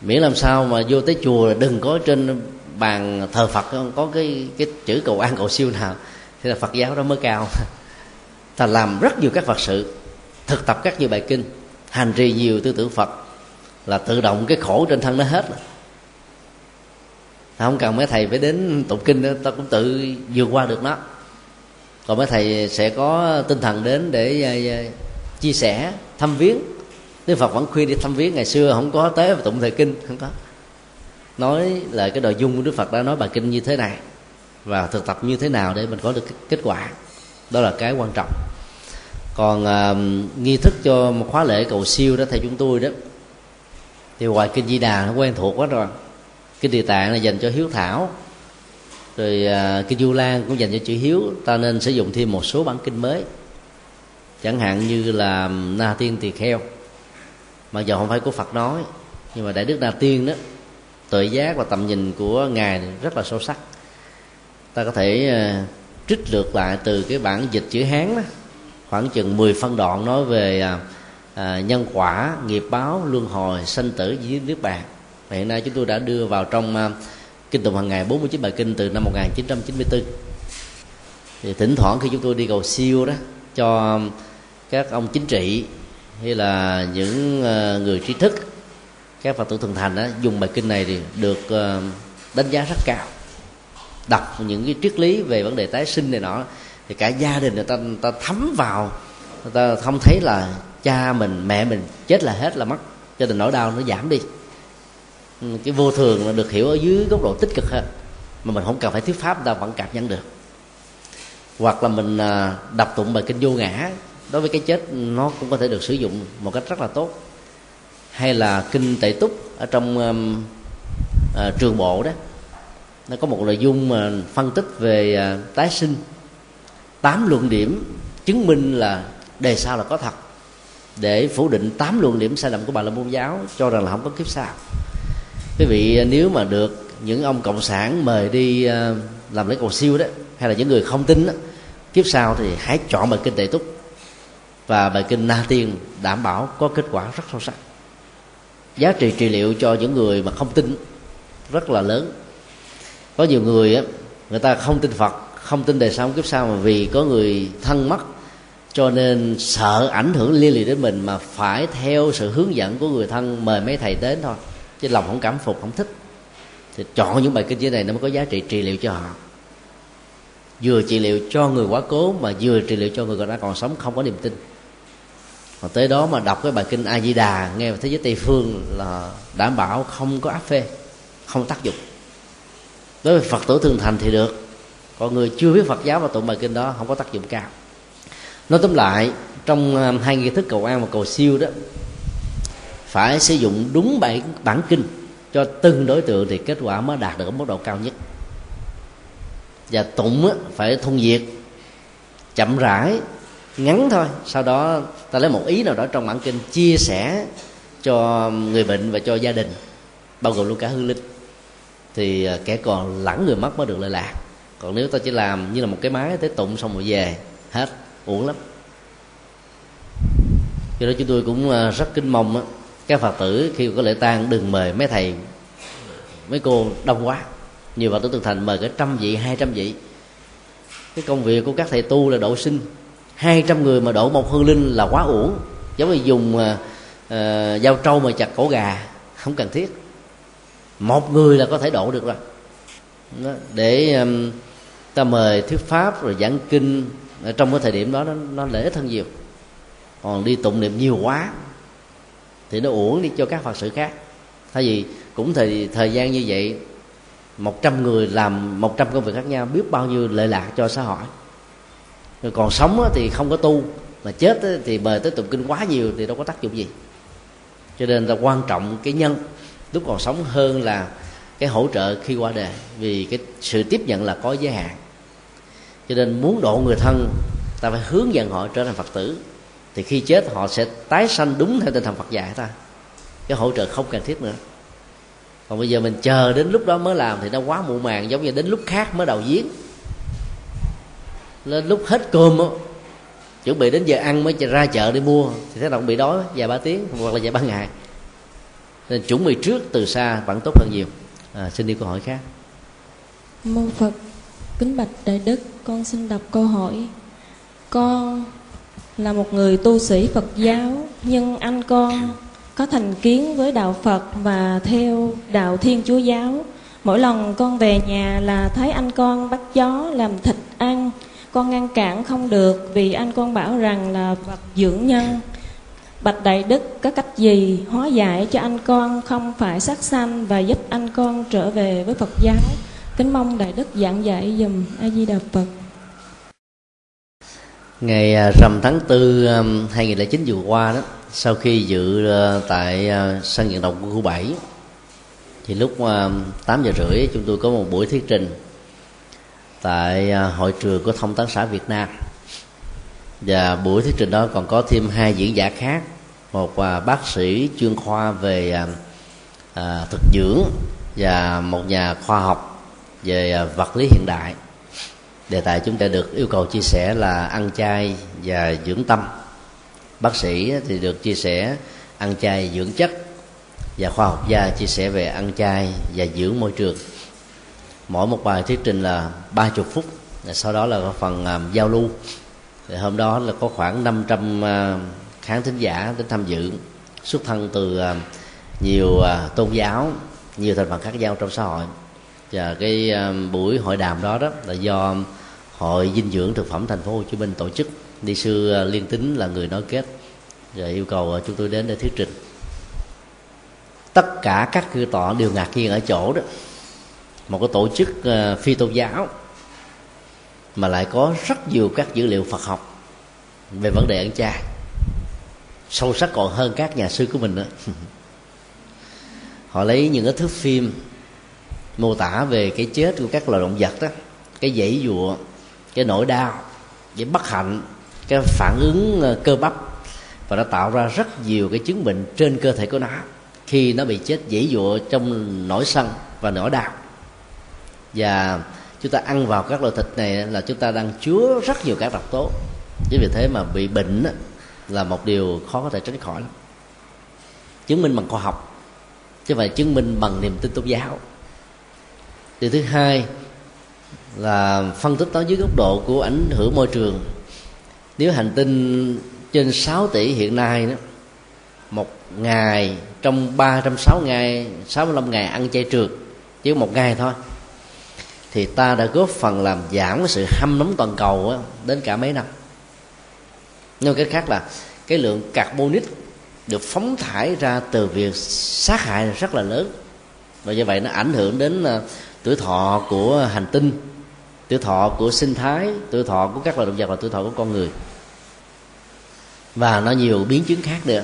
Miễn làm sao mà vô tới chùa đừng có trên bàn thờ phật có cái cái chữ cầu an cầu siêu nào, thì là phật giáo đó mới cao. Ta làm rất nhiều các phật sự, thực tập các nhiều bài kinh, hành trì nhiều tư tưởng phật là tự động cái khổ trên thân nó hết rồi. Không cần mấy thầy phải đến tụng kinh đó, ta cũng tự vượt qua được nó. Còn mấy thầy sẽ có tinh thần đến để à, à, chia sẻ thăm viếng. Đức Phật vẫn khuyên đi thăm viếng ngày xưa không có tới và tụng thời kinh không có. Nói là cái nội dung của Đức Phật đã nói bài kinh như thế này và thực tập như thế nào để mình có được kết quả. Đó là cái quan trọng. Còn uh, nghi thức cho một khóa lễ cầu siêu đó thầy chúng tôi đó thì ngoài kinh di đà nó quen thuộc quá rồi. Kinh địa tạng là dành cho hiếu thảo. Rồi à, kinh du lan cũng dành cho chữ hiếu. Ta nên sử dụng thêm một số bản kinh mới. Chẳng hạn như là na tiên tỳ kheo. Mặc dù không phải của phật nói nhưng mà đại đức na tiên đó tuệ giác và tầm nhìn của ngài rất là sâu sắc. Ta có thể à, trích lược lại từ cái bản dịch chữ hán đó. Khoảng chừng 10 phân đoạn nói về à, à, nhân quả nghiệp báo luân hồi sanh tử dưới nước bạn hiện nay chúng tôi đã đưa vào trong à, kinh tụng hàng ngày 49 bài kinh từ năm 1994 thì thỉnh thoảng khi chúng tôi đi cầu siêu đó cho các ông chính trị hay là những à, người trí thức các phật tử thường thành đó dùng bài kinh này thì được à, đánh giá rất cao. Đọc những cái triết lý về vấn đề tái sinh này nọ thì cả gia đình người ta người ta thấm vào người ta không thấy là cha mình mẹ mình chết là hết là mất. Cho nên nỗi đau nó giảm đi. Ừ, cái vô thường là được hiểu ở dưới góc độ tích cực hơn. Mà mình không cần phải thuyết pháp người ta vẫn cảm nhận được. Hoặc là mình à, đọc tụng bài kinh vô ngã đối với cái chết nó cũng có thể được sử dụng một cách rất là tốt. Hay là kinh tệ túc ở trong um, uh, trường bộ đó nó có một nội dung mà phân tích về uh, tái sinh. Tám luận điểm chứng minh là đề sao là có thật để phủ định tám luận điểm sai lầm của bà la môn giáo cho rằng là không có kiếp sau. Quý vị à, nếu mà được những ông cộng sản mời đi à, làm lễ cầu siêu đó hay là những người không tin đó, kiếp sau thì hãy chọn bài kinh tệ túc và bài kinh na tiên đảm bảo có kết quả rất sâu sắc. Giá trị trị liệu cho những người mà không tin rất là lớn. Có nhiều người á người ta không tin phật không tin đời sau kiếp sau mà vì có người thân mất cho nên sợ ảnh hưởng liên lụy đến mình mà phải theo sự hướng dẫn của người thân mời mấy thầy đến thôi. Chứ lòng không cảm phục, không thích. Thì chọn những bài kinh dưới này nó mới có giá trị trị liệu cho họ. Vừa trị liệu cho người quá cố mà vừa trị liệu cho người còn đã còn sống không có niềm tin. Còn tới đó mà đọc cái bài kinh a di đà nghe về thế giới tây phương là đảm bảo không có áp phê, không tác dụng. Đối với phật tử thường thành thì được. Còn người chưa biết phật giáo mà tụng bài kinh đó không có tác dụng cao nói tóm lại trong um, hai nghi thức cầu an và cầu siêu đó phải sử dụng đúng bản bản kinh cho từng đối tượng thì kết quả mới đạt được ở mức độ cao nhất. Và tụng á, phải thuần diệt chậm rãi ngắn thôi. Sau đó ta lấy một ý nào đó trong bản kinh chia sẻ cho người bệnh và cho gia đình bao gồm luôn cả hương linh. Thì à, kẻ còn lẳng người mất mới được lợi lạc còn nếu ta chỉ làm như là một cái máy tới tụng xong rồi về hết uổng lắm. Cho đó chúng tôi cũng à, rất kính mong các phật tử khi có lễ tang đừng mời mấy thầy mấy cô đông quá. Nhiều phật tử thực thành mời cả trăm vị hai trăm vị. Cái công việc của các thầy tu là độ sinh. Hai trăm người mà độ một hương linh là quá uổng. Giống như dùng uh, dao trâu mà chặt cổ gà không cần thiết. Một người là có thể độ được rồi. Đó, để um, ta mời thuyết pháp rồi giảng kinh ở trong cái thời điểm đó nó, nó lợi ích hơn nhiều. Còn đi tụng niệm nhiều quá thì nó uổng đi cho các phật sự khác. Thay vì cũng thời thời gian như vậy một trăm người làm một trăm công việc khác nhau biết bao nhiêu lợi lạc cho xã hội. Rồi còn sống thì không có tu mà chết thì mời tới tụng kinh quá nhiều thì đâu có tác dụng gì. Cho nên là quan trọng cái nhân lúc còn sống hơn là cái hỗ trợ khi qua đời. Vì cái sự tiếp nhận là có giới hạn cho nên muốn độ người thân ta phải hướng dẫn họ trở thành phật tử. Thì khi chết họ sẽ tái sanh đúng theo tinh thần phật dạy ta. Cái hỗ trợ không cần thiết nữa. Còn bây giờ mình chờ đến lúc đó mới làm thì nó quá muộn màng giống như đến lúc khác mới đầu giếng. Lên lúc hết cơm á chuẩn bị đến giờ ăn mới ra chợ đi mua. Thì thế nào cũng bị đói vài ba tiếng hoặc là vài ba ngày. Nên chuẩn bị trước từ xa vẫn tốt hơn nhiều. À, xin đi câu hỏi khác. Mô phật kính bạch đại đức con xin đọc câu hỏi. Con là một người tu sĩ phật giáo, nhưng anh con có thành kiến với đạo phật và theo đạo thiên chúa giáo. Mỗi lần con về nhà là thấy anh con bắt chó làm thịt ăn. Con ngăn cản không được vì anh con bảo rằng là vật dưỡng nhân. Bạch đại đức có cách gì hóa giải cho anh con không phải sát sanh và giúp anh con trở về với phật giáo? Kính mong đại đức giảng dạy dùm a di đà phật. Ngày à, rằm tháng 4 2009 um, vừa qua đó, sau khi dự ờ, tại ờ, sân vận động của khu 7 thì lúc ờ, 8 giờ rưỡi chúng tôi có một buổi thuyết trình tại hội trường của thông tấn xã Việt Nam. Và buổi thuyết trình đó còn có thêm hai diễn giả khác, một bác sĩ chuyên khoa về thực dưỡng và một nhà khoa học về à, vật lý hiện đại. Đề tài chúng ta được yêu cầu chia sẻ là ăn chay và dưỡng tâm. Bác sĩ thì được chia sẻ ăn chay dưỡng chất và khoa học gia chia sẻ về ăn chay và dưỡng môi trường. Mỗi một bài thuyết trình là ba chục phút à, sau đó là phần à, giao lưu. Thì hôm đó là có khoảng 500 khán thính giả đến tham dự, xuất thân từ nhiều tôn giáo, nhiều thành phần khác nhau trong xã hội và cái ờ, buổi hội đàm đó đó là do hội dinh dưỡng thực phẩm thành phố Hồ Chí Minh tổ chức. Đi sư ờ, liên tính là người nói kết và yêu cầu ờ, chúng tôi đến để thuyết trình. Tất cả các cư tọa đều ngạc nhiên ở chỗ đó. Một cái tổ chức phi tôn giáo mà lại có rất nhiều các dữ liệu Phật học về vấn đề ăn chay. Sâu sắc còn hơn các nhà sư của mình nữa. (laughs) Họ lấy những cái thước phim mô tả về cái chết của các loài động vật đó, cái dãy dụa, cái nỗi đau, cái bất hạnh, cái phản ứng ờ, cơ bắp. Và nó tạo ra rất nhiều cái chứng bệnh trên cơ thể của nó khi nó bị chết dãy dụa trong nỗi sân và nỗi đau. Và chúng ta ăn vào các loại thịt này là chúng ta đang chứa rất nhiều các độc tố. Chính vì thế mà bị bệnh là một điều khó có thể tránh khỏi lắm. Chứng minh bằng khoa học. Chứ phải chứng minh bằng niềm tin tôn giáo điều thứ hai là phân tích nó dưới góc độ của ảnh hưởng môi trường. Nếu hành tinh trên 6 tỷ hiện nay đó một ngày trong 306 ngày 65 ngày ăn chay trượt chỉ một ngày thôi thì ta đã góp phần làm giảm cái sự hâm nóng toàn cầu đó, đến cả mấy năm. Nói cách khác là cái lượng carbonic được phóng thải ra từ việc sát hại rất là lớn. Và như vậy nó ảnh hưởng đến à, tuổi thọ của hành tinh tuổi thọ của sinh thái tuổi thọ của các loài động vật và tuổi thọ của con người. Và nó nhiều biến chứng khác nữa.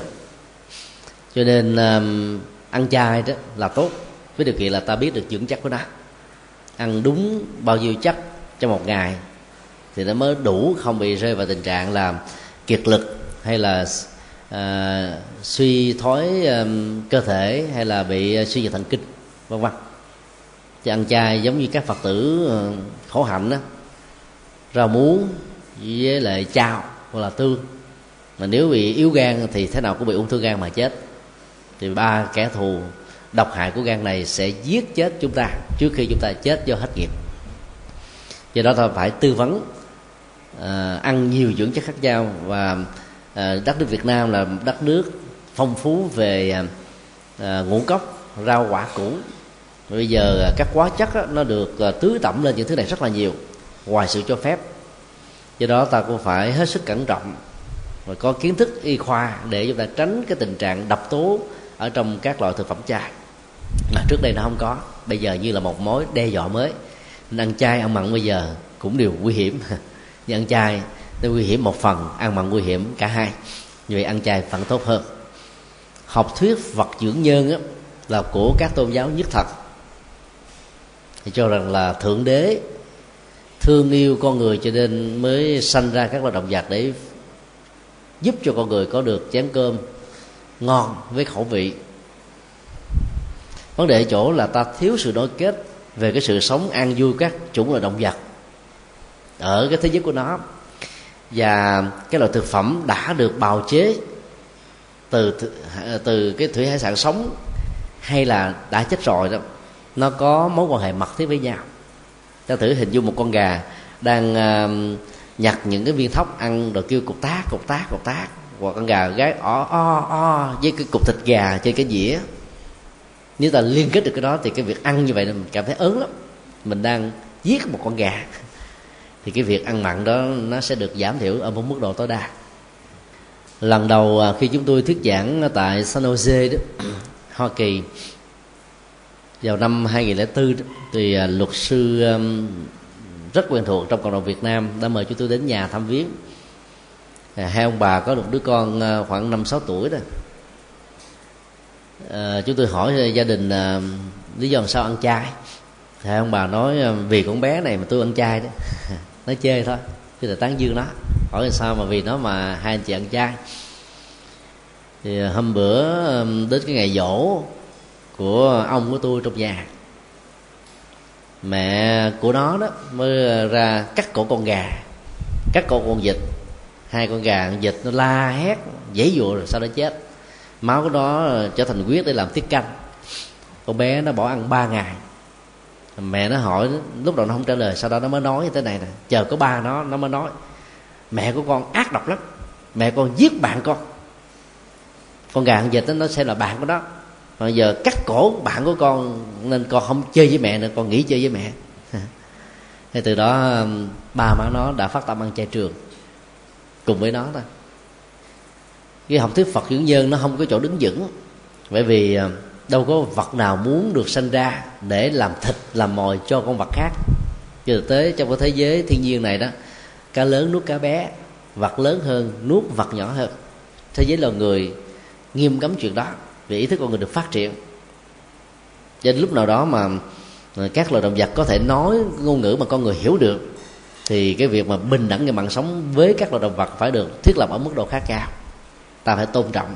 Cho nên um, ăn chay đó là tốt với điều kiện là ta biết được dưỡng chất của nó. Ăn đúng bao nhiêu chất trong một ngày thì nó mới đủ không bị rơi vào tình trạng là kiệt lực hay là uh, suy thoái um, cơ thể hay là bị à, suy giảm thần kinh vân vân chứ ăn chay giống như các phật tử ờ, khổ hạnh đó. Rau muống với lại chao hoặc là tương. Mà nếu bị yếu gan thì thế nào cũng bị ung thư gan mà chết. Thì ba kẻ thù độc hại của gan này sẽ giết chết chúng ta trước khi chúng ta chết do hết nghiệp. Do đó ta phải tư vấn à, ăn nhiều dưỡng chất khác nhau và à, đất nước Việt Nam là đất nước phong phú về à ngũ cốc rau quả củ bây giờ à, các hóa chất á, nó được à, tứ tưới tẩm lên những thứ này rất là nhiều ngoài sự cho phép. Do đó ta cũng phải hết sức cẩn trọng và có kiến thức y khoa để chúng ta tránh cái tình trạng độc tố ở trong các loại thực phẩm chay. Mà trước đây nó không có bây giờ như là một mối đe dọa mới. Nên ăn chay ăn mặn bây giờ cũng đều nguy hiểm. (laughs) Nhưng ăn chay nó nguy hiểm một phần ăn mặn nguy hiểm cả hai. Như vậy ăn chay vẫn tốt hơn. Học thuyết vật dưỡng nhân á, là của các tôn giáo nhất thật thì cho rằng là thượng đế thương yêu con người cho nên mới sanh ra các loài động vật để giúp cho con người có được chén cơm ngon với khẩu vị. Vấn đề ở chỗ là ta thiếu sự nối kết về cái sự sống an vui các chủng loại động vật ở cái thế giới của nó. Và cái loại thực phẩm đã được bào chế từ từ cái thủy hải sản sống hay là đã chết rồi đó nó có mối quan hệ mật thiết với nhau. Ta thử hình dung một con gà đang uh, nhặt những cái viên thóc ăn rồi kêu cục tác cục tác cục tác hoặc con gà gái o o o với cái cục thịt gà trên cái dĩa. Nếu ta liên kết được cái đó thì cái việc ăn như vậy mình cảm thấy ớn lắm. Mình đang giết một con gà. (laughs) Thì cái việc ăn mặn đó nó sẽ được giảm thiểu ở một mức độ tối đa. Lần đầu à, khi chúng tôi thuyết giảng tại San Jose đó (clears throat) Hoa Kỳ vào năm 2004 thì à, luật sư rất quen thuộc trong cộng đồng Việt Nam đã mời chúng tôi đến nhà thăm viếng. À, hai ông bà có một đứa con à, khoảng năm sáu tuổi đó. À, chúng tôi hỏi gia đình à, lý do làm sao ăn chay. Thì ông bà nói vì con bé này mà tôi ăn chay đó. (laughs) Nó chơi thôi chứ là tán dương nó. Hỏi làm sao mà vì nó mà hai anh chị ăn chay. Thì hôm bữa đến cái ngày dỗ của ông của tôi trong nhà. Mẹ của nó đó mới ra cắt cổ con gà cắt cổ con vịt. Hai con gà con vịt nó la hét dãy dụa rồi sau đó chết. Máu của nó trở thành huyết để làm tiết canh. Con bé nó bỏ ăn ba ngày. Mẹ nó hỏi lúc đầu nó không trả lời sau đó nó mới nói như thế này nè. Chờ có ba nó nó mới nói mẹ của con ác độc lắm. Mẹ con giết bạn con. Con gà con vịt đó, nó sẽ là bạn của nó bây giờ cắt cổ bạn của con nên con không chơi với mẹ nữa, con nghỉ chơi với mẹ. (laughs) Thì từ đó um, ba má nó đã phát tâm ăn chay trường cùng với nó thôi. Cái học thuyết phật dưỡng nhân nó không có chỗ đứng vững. Bởi vì um, đâu có vật nào muốn được sanh ra để làm thịt, làm mồi cho con vật khác. Cho thực tế trong cái thế giới thiên nhiên này đó, cá lớn nuốt cá bé, vật lớn hơn nuốt vật nhỏ hơn. Thế giới loài người nghiêm cấm chuyện đó vì ý thức con người được phát triển. Đến lúc nào đó mà ờ, các loài động vật có thể nói ngôn ngữ mà con người hiểu được, thì cái việc mà bình đẳng về mạng sống với các loài động vật phải được thiết lập ở mức độ khá cao. Ta phải tôn trọng.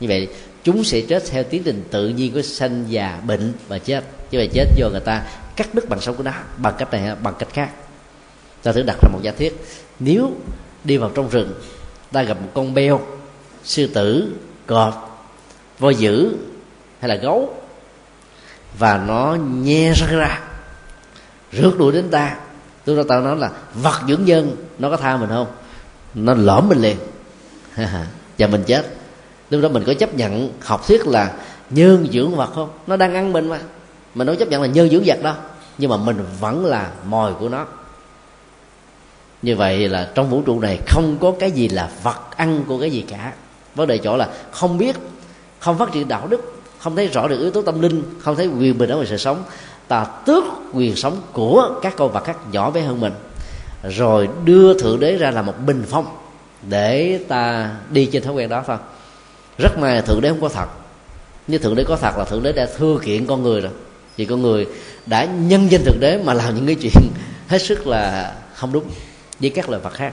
Như vậy, chúng sẽ chết theo tiến trình tự nhiên của sanh già, bệnh và chết. Chứ vậy chết do người ta cắt đứt bằng sống của nó bằng cách này, bằng cách khác. Ta thử đặt ra một giả thiết. Nếu đi vào trong rừng, ta gặp một con beo, sư tử, cọp voi dữ hay là gấu. Và nó nhe ra ra rước đuổi đến ta. Tôi đó tao nói là vật dưỡng nhân nó có tha mình không? Nó lõm mình liền. (laughs) Và mình chết. Lúc đó mình có chấp nhận, học thuyết là nhân dưỡng vật không? Nó đang ăn mình mà. Mình đâu chấp nhận là nhân dưỡng vật đâu. Nhưng mà mình vẫn là mồi của nó. Như vậy là trong vũ trụ này không có cái gì là vật ăn của cái gì cả. Vấn đề chỗ là không biết không phát triển đạo đức, không thấy rõ được yếu tố tâm linh, không thấy quyền bình ở về sự sống. Ta tước quyền sống của các con vật khác nhỏ bé hơn mình. Rồi đưa thượng đế ra là một bình phong để ta đi trên thói quen đó thôi rất may thượng đế không có thật. Như thượng đế có thật là thượng đế đã thưa kiện con người rồi. Vì con người đã nhân danh thượng đế mà làm những cái chuyện hết sức là không đúng với các loài vật khác.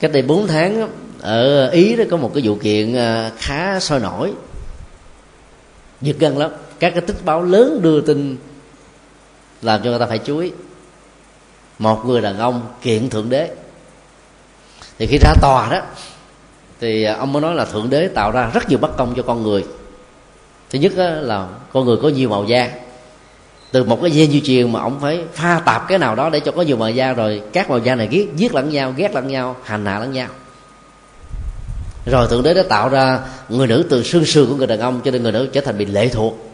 Cách đây 4 tháng ở ý đó có một cái vụ kiện ờ, khá sôi nổi. Giật gân lắm. Các cái tích báo lớn đưa tin làm cho người ta phải chú ý. Một người đàn ông kiện thượng đế. Thì khi ra tòa đó, thì ông mới nói là thượng đế tạo ra rất nhiều bất công cho con người. Thứ nhất là con người có nhiều màu da. Từ một cái dây di truyền mà ông phải pha tạp cái nào đó để cho có nhiều màu da, rồi các màu da này giết giết lẫn nhau, ghét lẫn nhau, hành hạ lẫn nhau rồi thượng đế đã tạo ra người nữ từ xương sườn của người đàn ông cho nên người nữ trở thành bị lệ thuộc.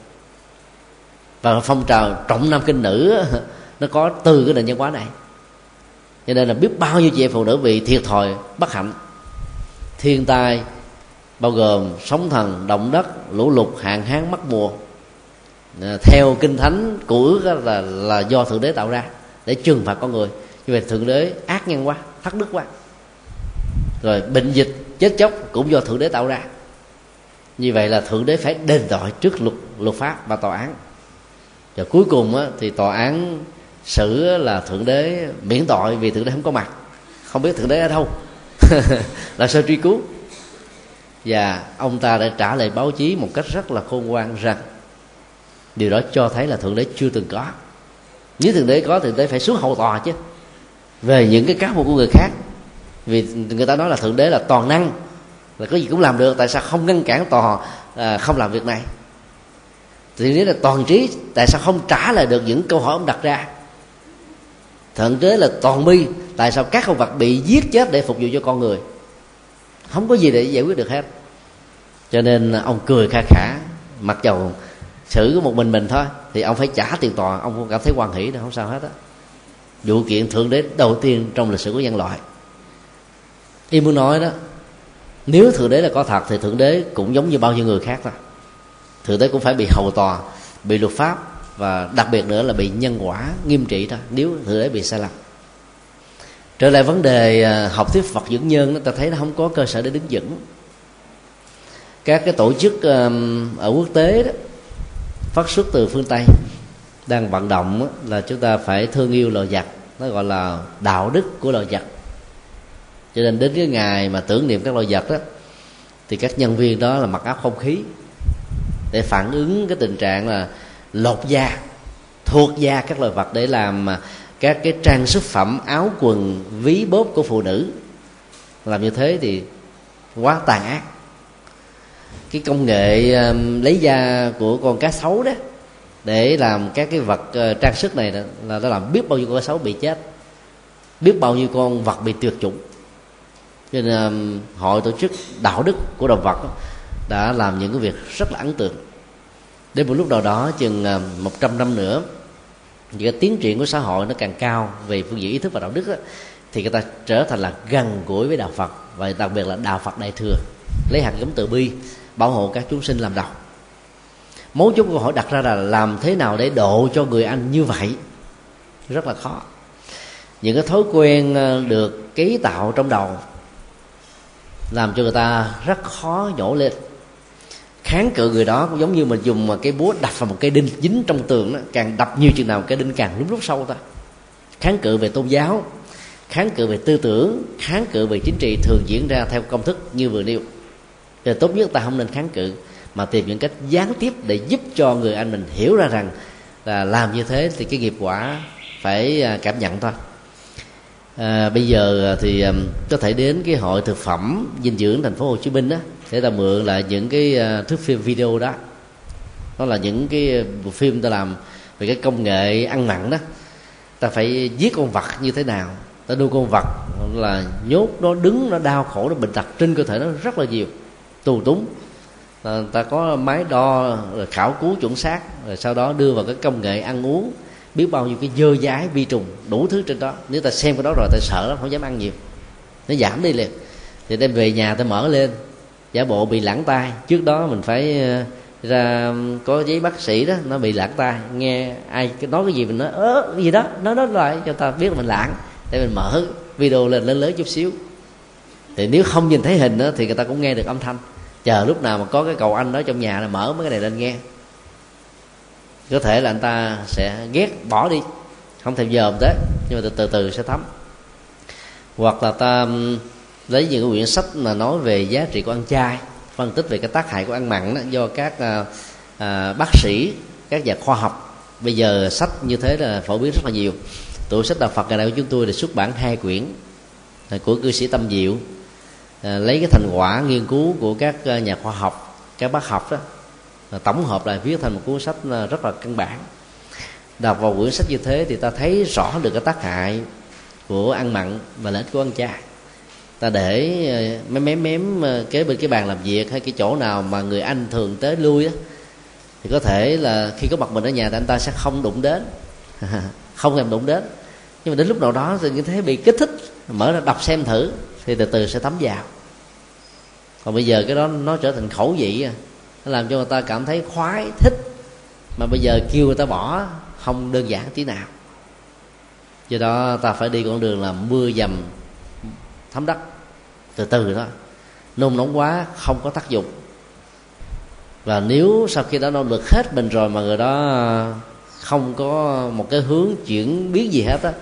Và phong trào trọng nam kinh nữ (laughs) nó có từ cái nền văn hóa này. Cho nên là biết bao nhiêu chị em phụ nữ bị thiệt thòi, bất hạnh. Thiên tai, bao gồm sóng thần, động đất, lũ lụt, hạn hán mất mùa. Theo kinh thánh của ước là là do thượng đế tạo ra để trừng phạt con người. Như vậy thượng đế ác nhân quá thất đức quá. Rồi bệnh dịch chết chóc cũng do thượng đế tạo ra. Như vậy là thượng đế phải đền tội trước luật luật pháp và tòa án. Và cuối cùng á, thì tòa án xử là thượng đế miễn tội vì thượng đế không có mặt. Không biết thượng đế ở đâu. (laughs) Là sao truy cứu. Và ông ta đã trả lời báo chí một cách rất là khôn ngoan rằng điều đó cho thấy là thượng đế chưa từng có. Nếu thượng đế có thượng đế phải xuống hầu tòa chứ. Về những cái cáo buộc của người khác vì người ta nói là thượng đế là toàn năng. Là có gì cũng làm được tại sao không ngăn cản tòa à, không làm việc này? Thì nếu là toàn trí tại sao không trả lời được những câu hỏi ông đặt ra? Thượng đế là toàn bi tại sao các con vật bị giết chết để phục vụ cho con người? Không có gì để giải quyết được hết. Cho nên ông cười kha khả mặc dầu xử có một mình mình thôi thì ông phải trả tiền tòa. Ông không cảm thấy quan hỷ đâu không sao hết á. Vụ kiện thượng đế đầu tiên trong lịch sử của nhân loại y muốn nói đó, nếu thượng đế là có thật thì thượng đế cũng giống như bao nhiêu người khác thôi. Thượng đế cũng phải bị hầu tòa, bị luật pháp và đặc biệt nữa là bị nhân quả nghiêm trị thôi, nếu thượng đế bị sai lầm. Trở lại vấn đề à, học thuyết Phật dưỡng nhân ta thấy nó không có cơ sở để đứng vững. Các cái tổ chức ở quốc tế đó, phát xuất từ phương Tây, đang vận động là chúng ta phải thương yêu loài vật, nó gọi là đạo đức của loài vật cho nên đến cái ngày mà tưởng niệm các loài vật đó, thì các nhân viên đó là mặc áo không khí để phản ứng cái tình trạng là lột da, thuộc da các loài vật để làm các cái trang sức phẩm, áo quần, ví bóp của phụ nữ. Làm như thế thì quá tàn ác. Cái công nghệ um, lấy da của con cá sấu đó, để làm các cái vật ờ, trang sức này là nó làm biết bao nhiêu con cá sấu bị chết, biết bao nhiêu con vật bị tuyệt chủng cho nên um, hội tổ chức đạo đức của động vật đã làm những cái việc rất là ấn tượng. Đến một lúc nào đó chừng uh, một trăm năm nữa những cái tiến triển của xã hội nó càng cao về phương diện ý thức và đạo đức đó, thì người ta trở thành là gần gũi với đạo Phật và đặc biệt là đạo Phật đại thừa lấy hạt giống từ bi bảo hộ các chúng sinh làm đầu mấu chốt câu hỏi đặt ra là làm thế nào để độ cho người anh như vậy? Rất là khó. Những cái thói quen uh, được ký tạo trong đầu làm cho người ta rất khó nhổ lên. Kháng cự người đó cũng giống như mình dùng mà cái búa đập vào một cây đinh dính trong tường đó, càng đập nhiều chừng nào cây đinh càng lúc lúc sâu ta. Kháng cự về tôn giáo, kháng cự về tư tưởng, kháng cự về chính trị thường diễn ra theo công thức như vừa nêu. Thì tốt nhất ta không nên kháng cự, mà tìm những cách gián tiếp để giúp cho người anh mình hiểu ra rằng là làm như thế thì cái nghiệp quả phải à, cảm nhận thôi à, bây giờ à, thì à, có thể đến cái hội thực phẩm dinh dưỡng thành phố Hồ Chí Minh đó để ta mượn lại những cái à, thước phim video đó. Đó là những cái bộ phim ta làm về cái công nghệ ăn mặn đó. Ta phải giết con vật như thế nào? Ta nuôi con vật là nhốt nó đứng nó đau khổ nó bệnh tật trên cơ thể nó rất là nhiều tù túng. Ta có máy đo khảo cứu chuẩn xác rồi sau đó đưa vào cái công nghệ ăn uống biết bao nhiêu cái dơ dái vi trùng đủ thứ trên đó. Nếu ta xem cái đó rồi ta sợ lắm không dám ăn nhiều. Nó giảm đi liền. Thì đem về nhà ta mở lên. Giả bộ bị lãng tai. Trước đó mình phải ờ, ra có giấy bác sĩ đó nó bị lãng tai. Nghe ai nói cái gì mình nói ớ cái gì đó nói đó lại cho ta biết là mình lãng. Để mình mở video lên lớn lớn chút xíu. Thì nếu không nhìn thấy hình đó, thì người ta cũng nghe được âm thanh. Chờ lúc nào mà có cái cầu anh đó trong nhà là mở mấy cái này lên nghe có thể là anh ta sẽ ghét bỏ đi. Không thèm dòm tới nhưng mà từ từ, từ sẽ thấm. Hoặc là ta lấy những quyển sách mà nói về giá trị của ăn chay phân tích về cái tác hại của ăn mặn đó, do các à, à, bác sĩ các nhà khoa học. Bây giờ sách như thế là phổ biến rất là nhiều. Tủ sách đạo phật ngày nay của chúng tôi là xuất bản hai quyển à, của cư sĩ tâm diệu à, lấy cái thành quả nghiên cứu của các à, nhà khoa học các bác học đó. Ờ, tổng hợp lại viết thành một cuốn sách ờ, rất là căn bản. Đọc vào quyển sách như thế thì ta thấy rõ được cái tác hại của ăn mặn và lợi ích của ăn chay. Ta để ờ, mém mém mém kế bên cái bàn làm việc hay cái chỗ nào mà người anh thường tới lui á, thì có thể là khi có mặt mình ở nhà thì anh ta sẽ không đụng đến. (laughs) Không thèm đụng đến. Nhưng mà đến lúc nào đó thì như thế bị kích thích, mở ra đọc xem thử, thì từ từ sẽ thấm vào. Còn bây giờ cái đó nó trở thành khẩu vị à làm cho người ta cảm thấy khoái thích. Mà bây giờ kêu người ta bỏ, không đơn giản tí nào. Do đó ta phải đi con đường là mưa dầm, thấm đất. Từ từ đó, nôn nóng quá, không có tác dụng. Và nếu sau khi đã nỗ lực hết mình rồi mà người đó không có một cái hướng chuyển biến gì hết á,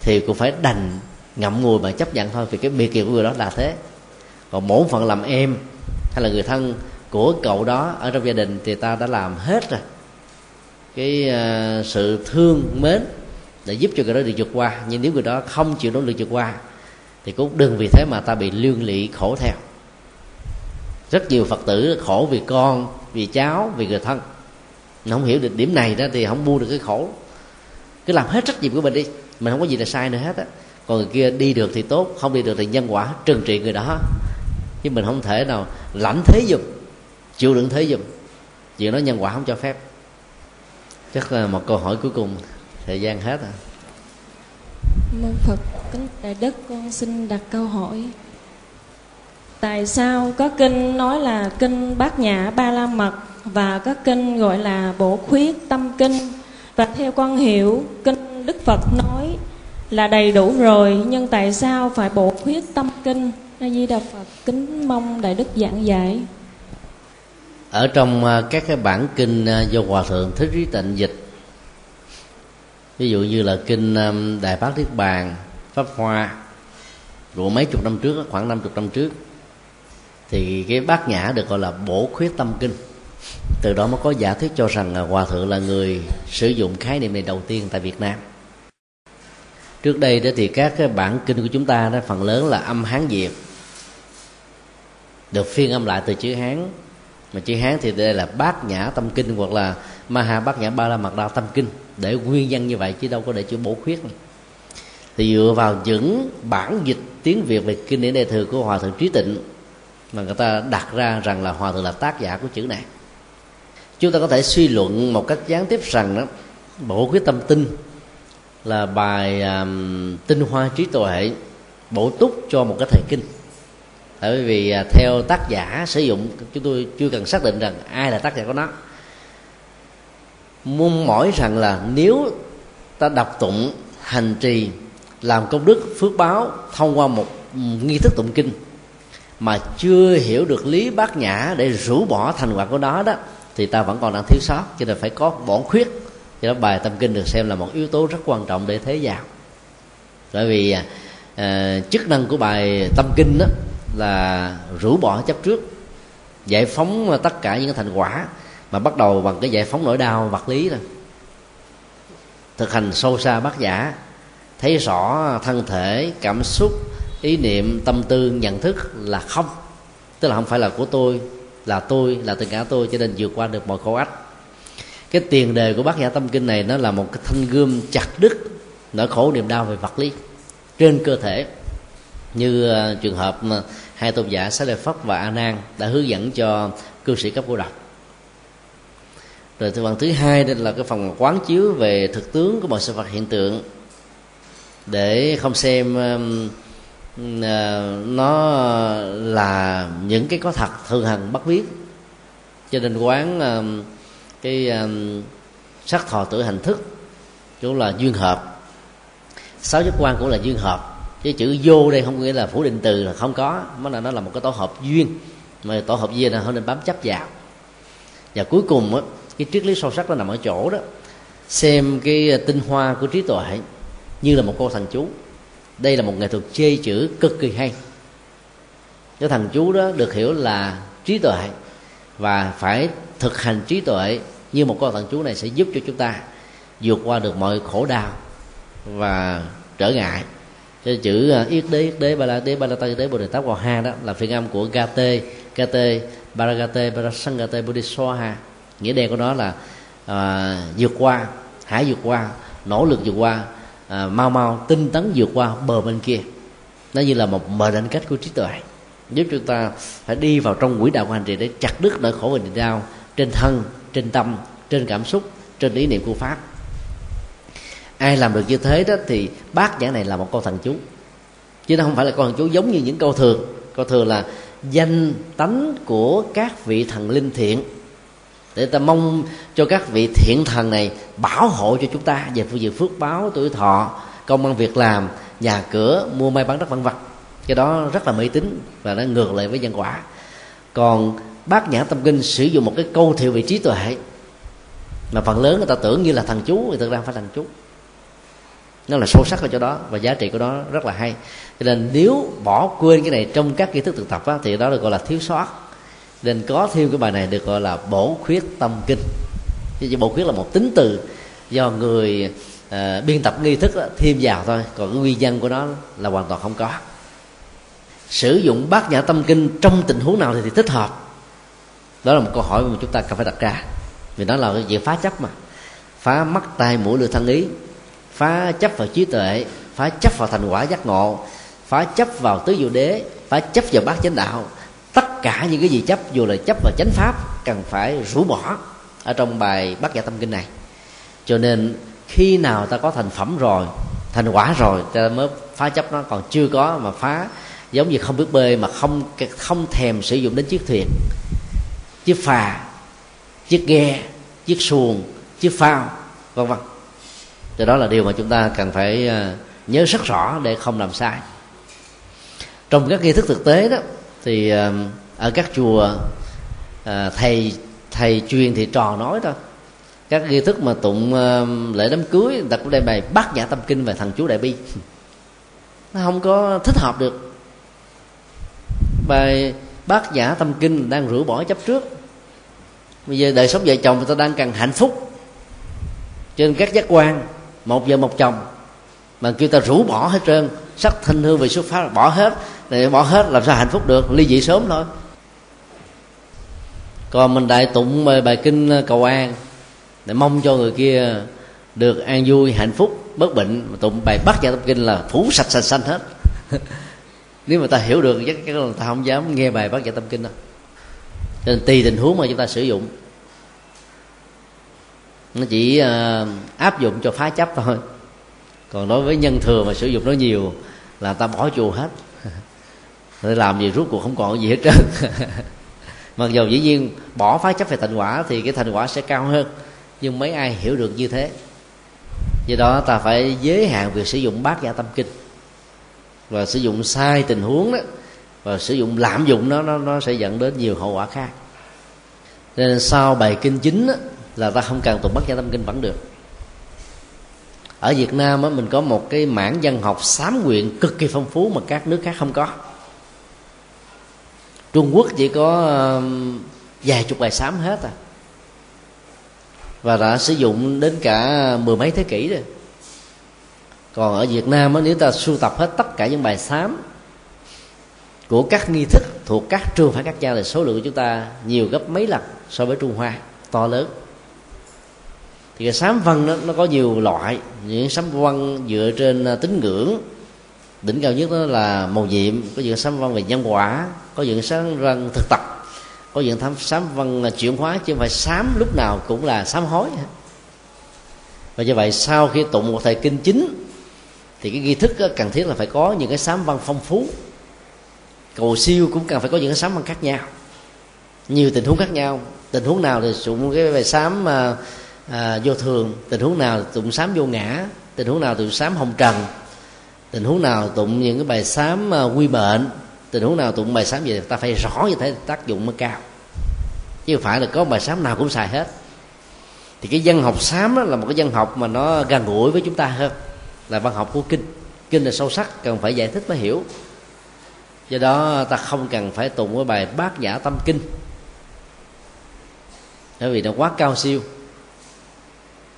thì cũng phải đành ngậm ngùi mà chấp nhận thôi, vì cái biệt kiệt của người đó là thế. Còn bổn phận làm em hay là người thân của cậu đó ở trong gia đình thì ta đã làm hết rồi. Cái uh, sự thương mến để giúp cho người đó được vượt qua. Nhưng nếu người đó không chịu nỗ lực vượt qua thì cũng đừng vì thế mà ta bị lương lị khổ theo. Rất nhiều phật tử khổ vì con vì cháu vì người thân. Mình không hiểu được điểm này đó thì không buông được cái khổ. Cứ làm hết trách nhiệm của mình đi mình không có gì là sai nữa hết á. Còn người kia đi được thì tốt không đi được thì nhân quả trừng trị người đó. Chứ mình không thể nào lãnh thế dục chịu đựng thế dùm chuyện đó nhân quả không cho phép. Chắc là một câu hỏi cuối cùng. Thời gian hết rồi. Mong phật kính đại đức, con xin đặt câu hỏi. Tại sao có kinh nói là kinh bát nhã ba la mật và có kinh gọi là bổ khuyết tâm kinh? Và theo con hiểu, kinh đức phật nói là đầy đủ rồi, nhưng tại sao phải bổ khuyết tâm kinh? A di đà phật, kính mong đại đức giảng giải ở trong à, các cái bản kinh à, do hòa thượng thích trí tịnh dịch. Ví dụ như là kinh à, đại bát niết bàn, pháp hoa, của mấy chục năm trước, khoảng năm chục năm trước. Thì cái bát nhã được gọi là bổ khuyết tâm kinh. Từ đó mới có giả thuyết cho rằng là hòa thượng là người sử dụng khái niệm này đầu tiên tại việt nam. Trước đây đó thì các cái bản kinh của chúng ta đó, phần lớn là âm hán việt, được phiên âm lại từ chữ hán mà chữ hán thì đây là bát nhã tâm kinh hoặc là maha bát nhã ba la mật đa tâm kinh. Để nguyên văn như vậy chứ đâu có để chữ bổ khuyết này. thì dựa vào những bản dịch tiếng việt về kinh điển đại thừa của hòa thượng trí tịnh mà người ta đặt ra rằng là hòa thượng là tác giả của chữ này. Chúng ta có thể suy luận một cách gián tiếp rằng đó bổ khuyết tâm tinh là bài um, tinh hoa trí tuệ bổ túc cho một cái thời kinh tại vì à, theo tác giả sử dụng chúng tôi chưa cần xác định rằng ai là tác giả của nó. Muốn mỏi rằng là nếu ta đọc tụng hành trì làm công đức phước báo thông qua một nghi thức tụng kinh mà chưa hiểu được lý bát nhã để rũ bỏ thành quả của nó đó thì ta vẫn còn đang thiếu sót. Cho nên phải có bổn khuyết. Cho đó bài tâm kinh được xem là một yếu tố rất quan trọng để thế vào bởi vì à, à, chức năng của bài tâm kinh đó là rũ bỏ chấp trước, giải phóng tất cả những thành quả mà bắt đầu bằng cái giải phóng nỗi đau vật lý rồi thực hành sâu xa bát giả thấy rõ thân thể, cảm xúc, ý niệm, tâm tư, nhận thức là không. Tức là không phải là của tôi, là tôi, là tất cả tôi cho nên vượt qua được mọi khổ ách. Cái tiền đề của bác giả tâm kinh này nó là một cái thanh gươm chặt đứt nỗi khổ niềm đau về vật lý trên cơ thể như uh, trường hợp hai tôn giả Xá Lợi Phất và A Nan đã hướng dẫn cho cư sĩ cấp cô độc. Rồi thứ phần thứ hai đây là cái phần quán chiếu về thực tướng của mọi sự vật hiện tượng. Để không xem uh, nó là những cái có thật thường hằng bất biết. Cho nên quán uh, cái uh, sắc thọ tử hành thức cũng là duyên hợp. Sáu giác quan cũng là duyên hợp chứ chữ vô đây không nghĩa là phủ định từ là không có. Mà là nó là một cái tổ hợp duyên. Mà tổ hợp duyên là không nên bám chấp vào. Và cuối cùng á, cái triết lý sâu sắc nó nằm ở chỗ đó. Xem cái à, tinh hoa của trí tuệ như là một cô thần chú. Đây là một nghệ thuật chê chữ cực kỳ hay. Cái thần chú đó được hiểu là trí tuệ và phải thực hành trí tuệ như một con thần chú này sẽ giúp cho chúng ta vượt qua được mọi khổ đau và trở ngại cái chữ ờ, yết đế yết đế ba la đế ba la ta đế bồ đề tát vào ha đó là phiên âm của gate gate baragate barasangate bodhisattva nghĩa đen của nó là à, vượt qua hãy vượt qua nỗ lực vượt qua à, mau mau tinh tấn vượt qua bờ bên kia. Nó như là một mệnh lệnh cách của trí tuệ. Giúp chúng ta phải đi vào trong quỹ đạo của hành trì để chặt đứt nỗi khổ và niềm đau trên thân trên tâm trên cảm xúc trên ý niệm của pháp ai làm được như thế đó thì bát nhã này là một câu thần chú. Chứ nó không phải là câu thần chú giống như những câu thường. Câu thường là danh tánh của các vị thần linh thiện. Để ta mong cho các vị thiện thần này bảo hộ cho chúng ta về phương diện phước báo tuổi thọ, công ăn việc làm, nhà cửa, mua may bán đất vân vật cái đó rất là mê tín và nó ngược lại với nhân quả. Còn bát nhã tâm kinh sử dụng một cái câu thiệu vị trí tuệ, mà phần lớn người ta tưởng như là thần chú, thì thực ra không phải thần chú nó là sâu sắc ở chỗ đó và giá trị của nó rất là hay. Cho nên nếu bỏ quên cái này trong các kiến thức thực tập á, thì đó được gọi là thiếu sót. Nên có thêm cái bài này được gọi là bổ khuyết tâm kinh. Chứ bổ khuyết là một tính từ do người uh, biên tập nghi thức đó, thêm vào thôi. Còn cái nguyên nhân của nó là hoàn toàn không có. Sử dụng bát nhã tâm kinh trong tình huống nào thì, thì thích hợp. Đó là một câu hỏi mà chúng ta cần phải đặt ra. Vì đó là cái phá chấp mà. Phá mắt tai mũi lưỡi thân ý phá chấp vào trí tuệ, phá chấp vào thành quả giác ngộ, phá chấp vào tứ diệu đế, phá chấp vào bát chánh đạo. Tất cả những cái gì chấp, dù là chấp vào chánh pháp, cần phải rũ bỏ ở trong bài bát nhã tâm kinh này. Cho nên, khi nào ta có thành phẩm rồi, thành quả rồi, ta mới phá chấp nó. Còn chưa có mà phá, giống như không biết bơi mà không không thèm sử dụng đến chiếc thuyền, chiếc phà, chiếc ghe, chiếc xuồng, chiếc phao, vân vân thì đó là điều mà chúng ta cần phải ờ, nhớ rất rõ để không làm sai. Trong các nghi thức thực tế đó, thì ở các chùa ờ, thầy thầy truyền thì trò nói thôi. Các nghi thức mà tụng lễ đám cưới, người ta cũng đem bài bát nhã tâm kinh về thằng chú đại bi. (laughs) Nó không có thích hợp được. Bài bát nhã tâm kinh đang rửa bỏ chấp trước. Bây giờ đời sống vợ chồng người ta đang cần hạnh phúc trên các giác quan một vợ một chồng. Mà kêu ta rũ bỏ hết trơn, sắc thanh hương về xuất phát, bỏ hết. Để bỏ hết làm sao hạnh phúc được, ly dị sớm thôi. Còn mình đại tụng bài kinh à, cầu an, để mong cho người kia được an vui, hạnh phúc bất bệnh. Mà tụng bài bắt gia tâm kinh là phủ sạch sạch xanh hết. (laughs) Nếu mà ta hiểu được, chắc chắn là ta không dám nghe bài bát gia tâm kinh đâu. Cho nên tùy tình huống mà chúng ta sử dụng nó chỉ uh, áp dụng cho phá chấp thôi. Còn đối với nhân thừa mà sử dụng nó nhiều là ta bỏ chùa hết. (laughs) Để làm gì rút cuộc không còn gì hết trơn. (laughs) Mặc dù dĩ nhiên bỏ phá chấp về thành quả thì cái thành quả sẽ cao hơn nhưng mấy ai hiểu được như thế? Do đó ta phải giới hạn việc sử dụng bát gia tâm kinh. Và sử dụng sai tình huống đó và sử dụng lạm dụng nó nó, nó sẽ dẫn đến nhiều hậu quả khác. Nên sau bài kinh chính đó, là ta không cần tụng bát nhã tâm kinh vẫn được. Ở Việt Nam á, mình có một cái mảng dân học sám nguyện cực kỳ phong phú mà các nước khác không có. Trung Quốc chỉ có um, vài chục bài sám hết à. Và đã sử dụng đến cả mười mấy thế kỷ rồi. Còn ở Việt Nam á, nếu ta sưu tập hết tất cả những bài sám của các nghi thức thuộc các trường phái các gia thì số lượng của chúng ta nhiều gấp mấy lần so với Trung Hoa to lớn thì cái sám văn đó, nó có nhiều loại. Những sám văn dựa trên à, tín ngưỡng. Đỉnh cao nhất đó là màu nhiệm. Có những sám văn về nhân quả có những sám văn thực tập. Có những tham sám văn à, chuyển hóa chứ không phải sám lúc nào cũng là sám hối. Và như vậy sau khi tụng một thời kinh chính thì cái nghi thức à, cần thiết là phải có những cái sám văn phong phú. Cầu siêu cũng cần phải có những cái sám văn khác nhau. Nhiều tình huống khác nhau. Tình huống nào thì dùng cái bài sám à, vô thường tình huống nào tụng sám vô ngã tình huống nào tụng sám hồng trần tình huống nào tụng những cái bài sám uh, quy mệnh tình huống nào tụng bài sám gì ta phải rõ như thế tác dụng mới cao. Chứ không phải là có bài sám nào cũng xài hết. Thì cái dân học sám đó là một cái dân học mà nó gần gũi với chúng ta hơn là văn học của kinh. Kinh là sâu sắc cần phải giải thích mới hiểu. Do đó ta không cần phải tụng cái bài bát giả tâm kinh. Bởi vì nó quá cao siêu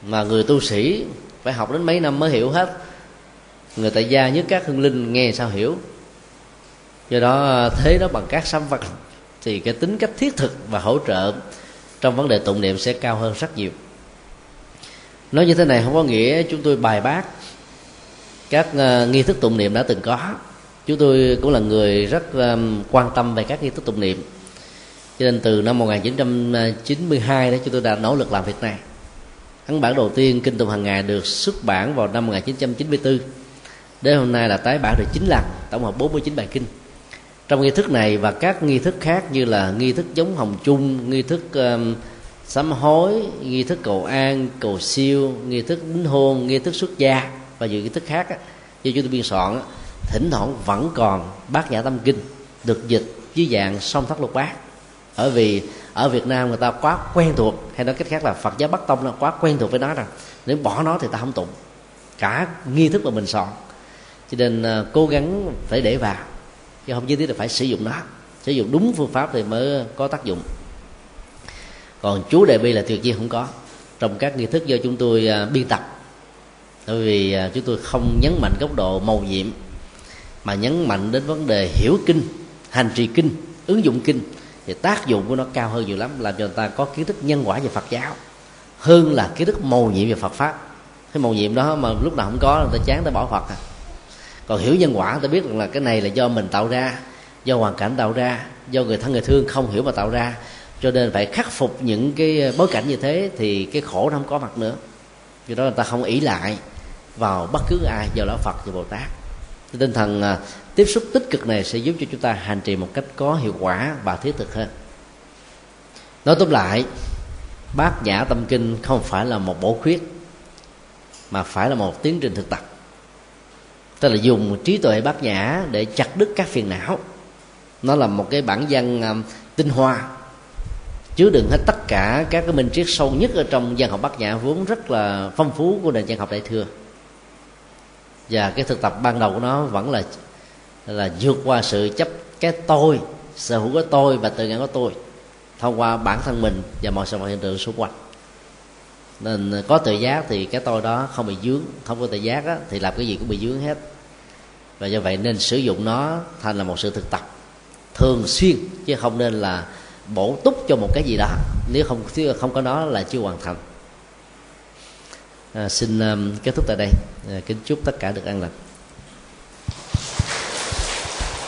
mà người tu sĩ phải học đến mấy năm mới hiểu hết. Người tại gia nhất các hương linh nghe sao hiểu. Do đó thế đó bằng các sám vật thì cái tính cách thiết thực và hỗ trợ trong vấn đề tụng niệm sẽ cao hơn rất nhiều. Nói như thế này không có nghĩa chúng tôi bài bác các uh, nghi thức tụng niệm đã từng có. Chúng tôi cũng là người rất um, quan tâm về các nghi thức tụng niệm. Cho nên từ năm 1992 đó chúng tôi đã nỗ lực làm việc này ấn bản đầu tiên kinh tụng hàng ngày được xuất bản vào năm 1994 đến hôm nay là tái bản được 9 lần tổng hợp 49 bài kinh. Trong nghi thức này và các nghi thức khác như là nghi thức giống hồng chung nghi thức um, sám hối nghi thức cầu an cầu siêu nghi thức đính hôn nghi thức xuất gia và nhiều nghi thức khác á, do chúng tôi biên soạn á, thỉnh thoảng vẫn còn bát nhã tâm kinh được dịch dưới dạng song thất lục bát. Ở vì ở Việt Nam người ta quá quen thuộc, hay nói cách khác là Phật giáo Bắc Tông nó quá quen thuộc với nó rằng nếu bỏ nó thì ta không tụng. Cả nghi thức mà mình soạn. Cho nên ờ, cố gắng phải để vào, chứ không nhất thiết là phải sử dụng nó. Sử dụng đúng phương pháp thì mới có tác dụng. Còn chú đại bi là tuyệt nhiên không có. Trong các nghi thức do chúng tôi ờ, biên tập. Bởi vì ờ, chúng tôi không nhấn mạnh góc độ màu nhiệm, mà nhấn mạnh đến vấn đề hiểu kinh, hành trì kinh, ứng dụng kinh thì tác dụng của nó cao hơn nhiều lắm, làm cho người ta có kiến thức nhân quả về Phật giáo, hơn là kiến thức màu nhiệm về Phật pháp. Cái màu nhiệm đó mà lúc nào không có, người ta chán ta bỏ Phật à. Còn hiểu nhân quả ta biết rằng là cái này là do mình tạo ra, do hoàn cảnh tạo ra, do người thân, người thương không hiểu mà tạo ra. Cho nên phải khắc phục những cái bối cảnh như thế thì cái khổ nó không có mặt nữa. Do đó người ta không ỷ lại vào bất cứ ai, do lão phật và bồ tát. Tinh thần à, tiếp xúc tích cực này sẽ giúp cho chúng ta hành trì một cách có hiệu quả và thiết thực hơn. Nói tóm lại bát nhã tâm kinh không phải là một bổ khuyết mà phải là một tiến trình thực tập. Tức là dùng trí tuệ bát nhã để chặt đứt các phiền não. Nó là một cái bản văn um, tinh hoa. Chứa đựng hết tất cả các cái minh triết sâu nhất ở trong văn học bát nhã vốn rất là phong phú của nền văn học đại thừa. Và cái thực tập ban đầu của nó vẫn là là vượt qua sự chấp cái tôi sở hữu của tôi và tự ngã của tôi thông qua bản thân mình và mọi sự vật hiện tượng xung quanh. Nên có tự giác thì cái tôi đó không bị dướng không có tự giác á, thì làm cái gì cũng bị dướng hết. Và do vậy nên sử dụng nó thành là một sự thực tập thường xuyên chứ không nên là bổ túc cho một cái gì đó nếu không không có nó là chưa hoàn thành. À, xin um, kết thúc tại đây. À, kính chúc tất cả được an lành.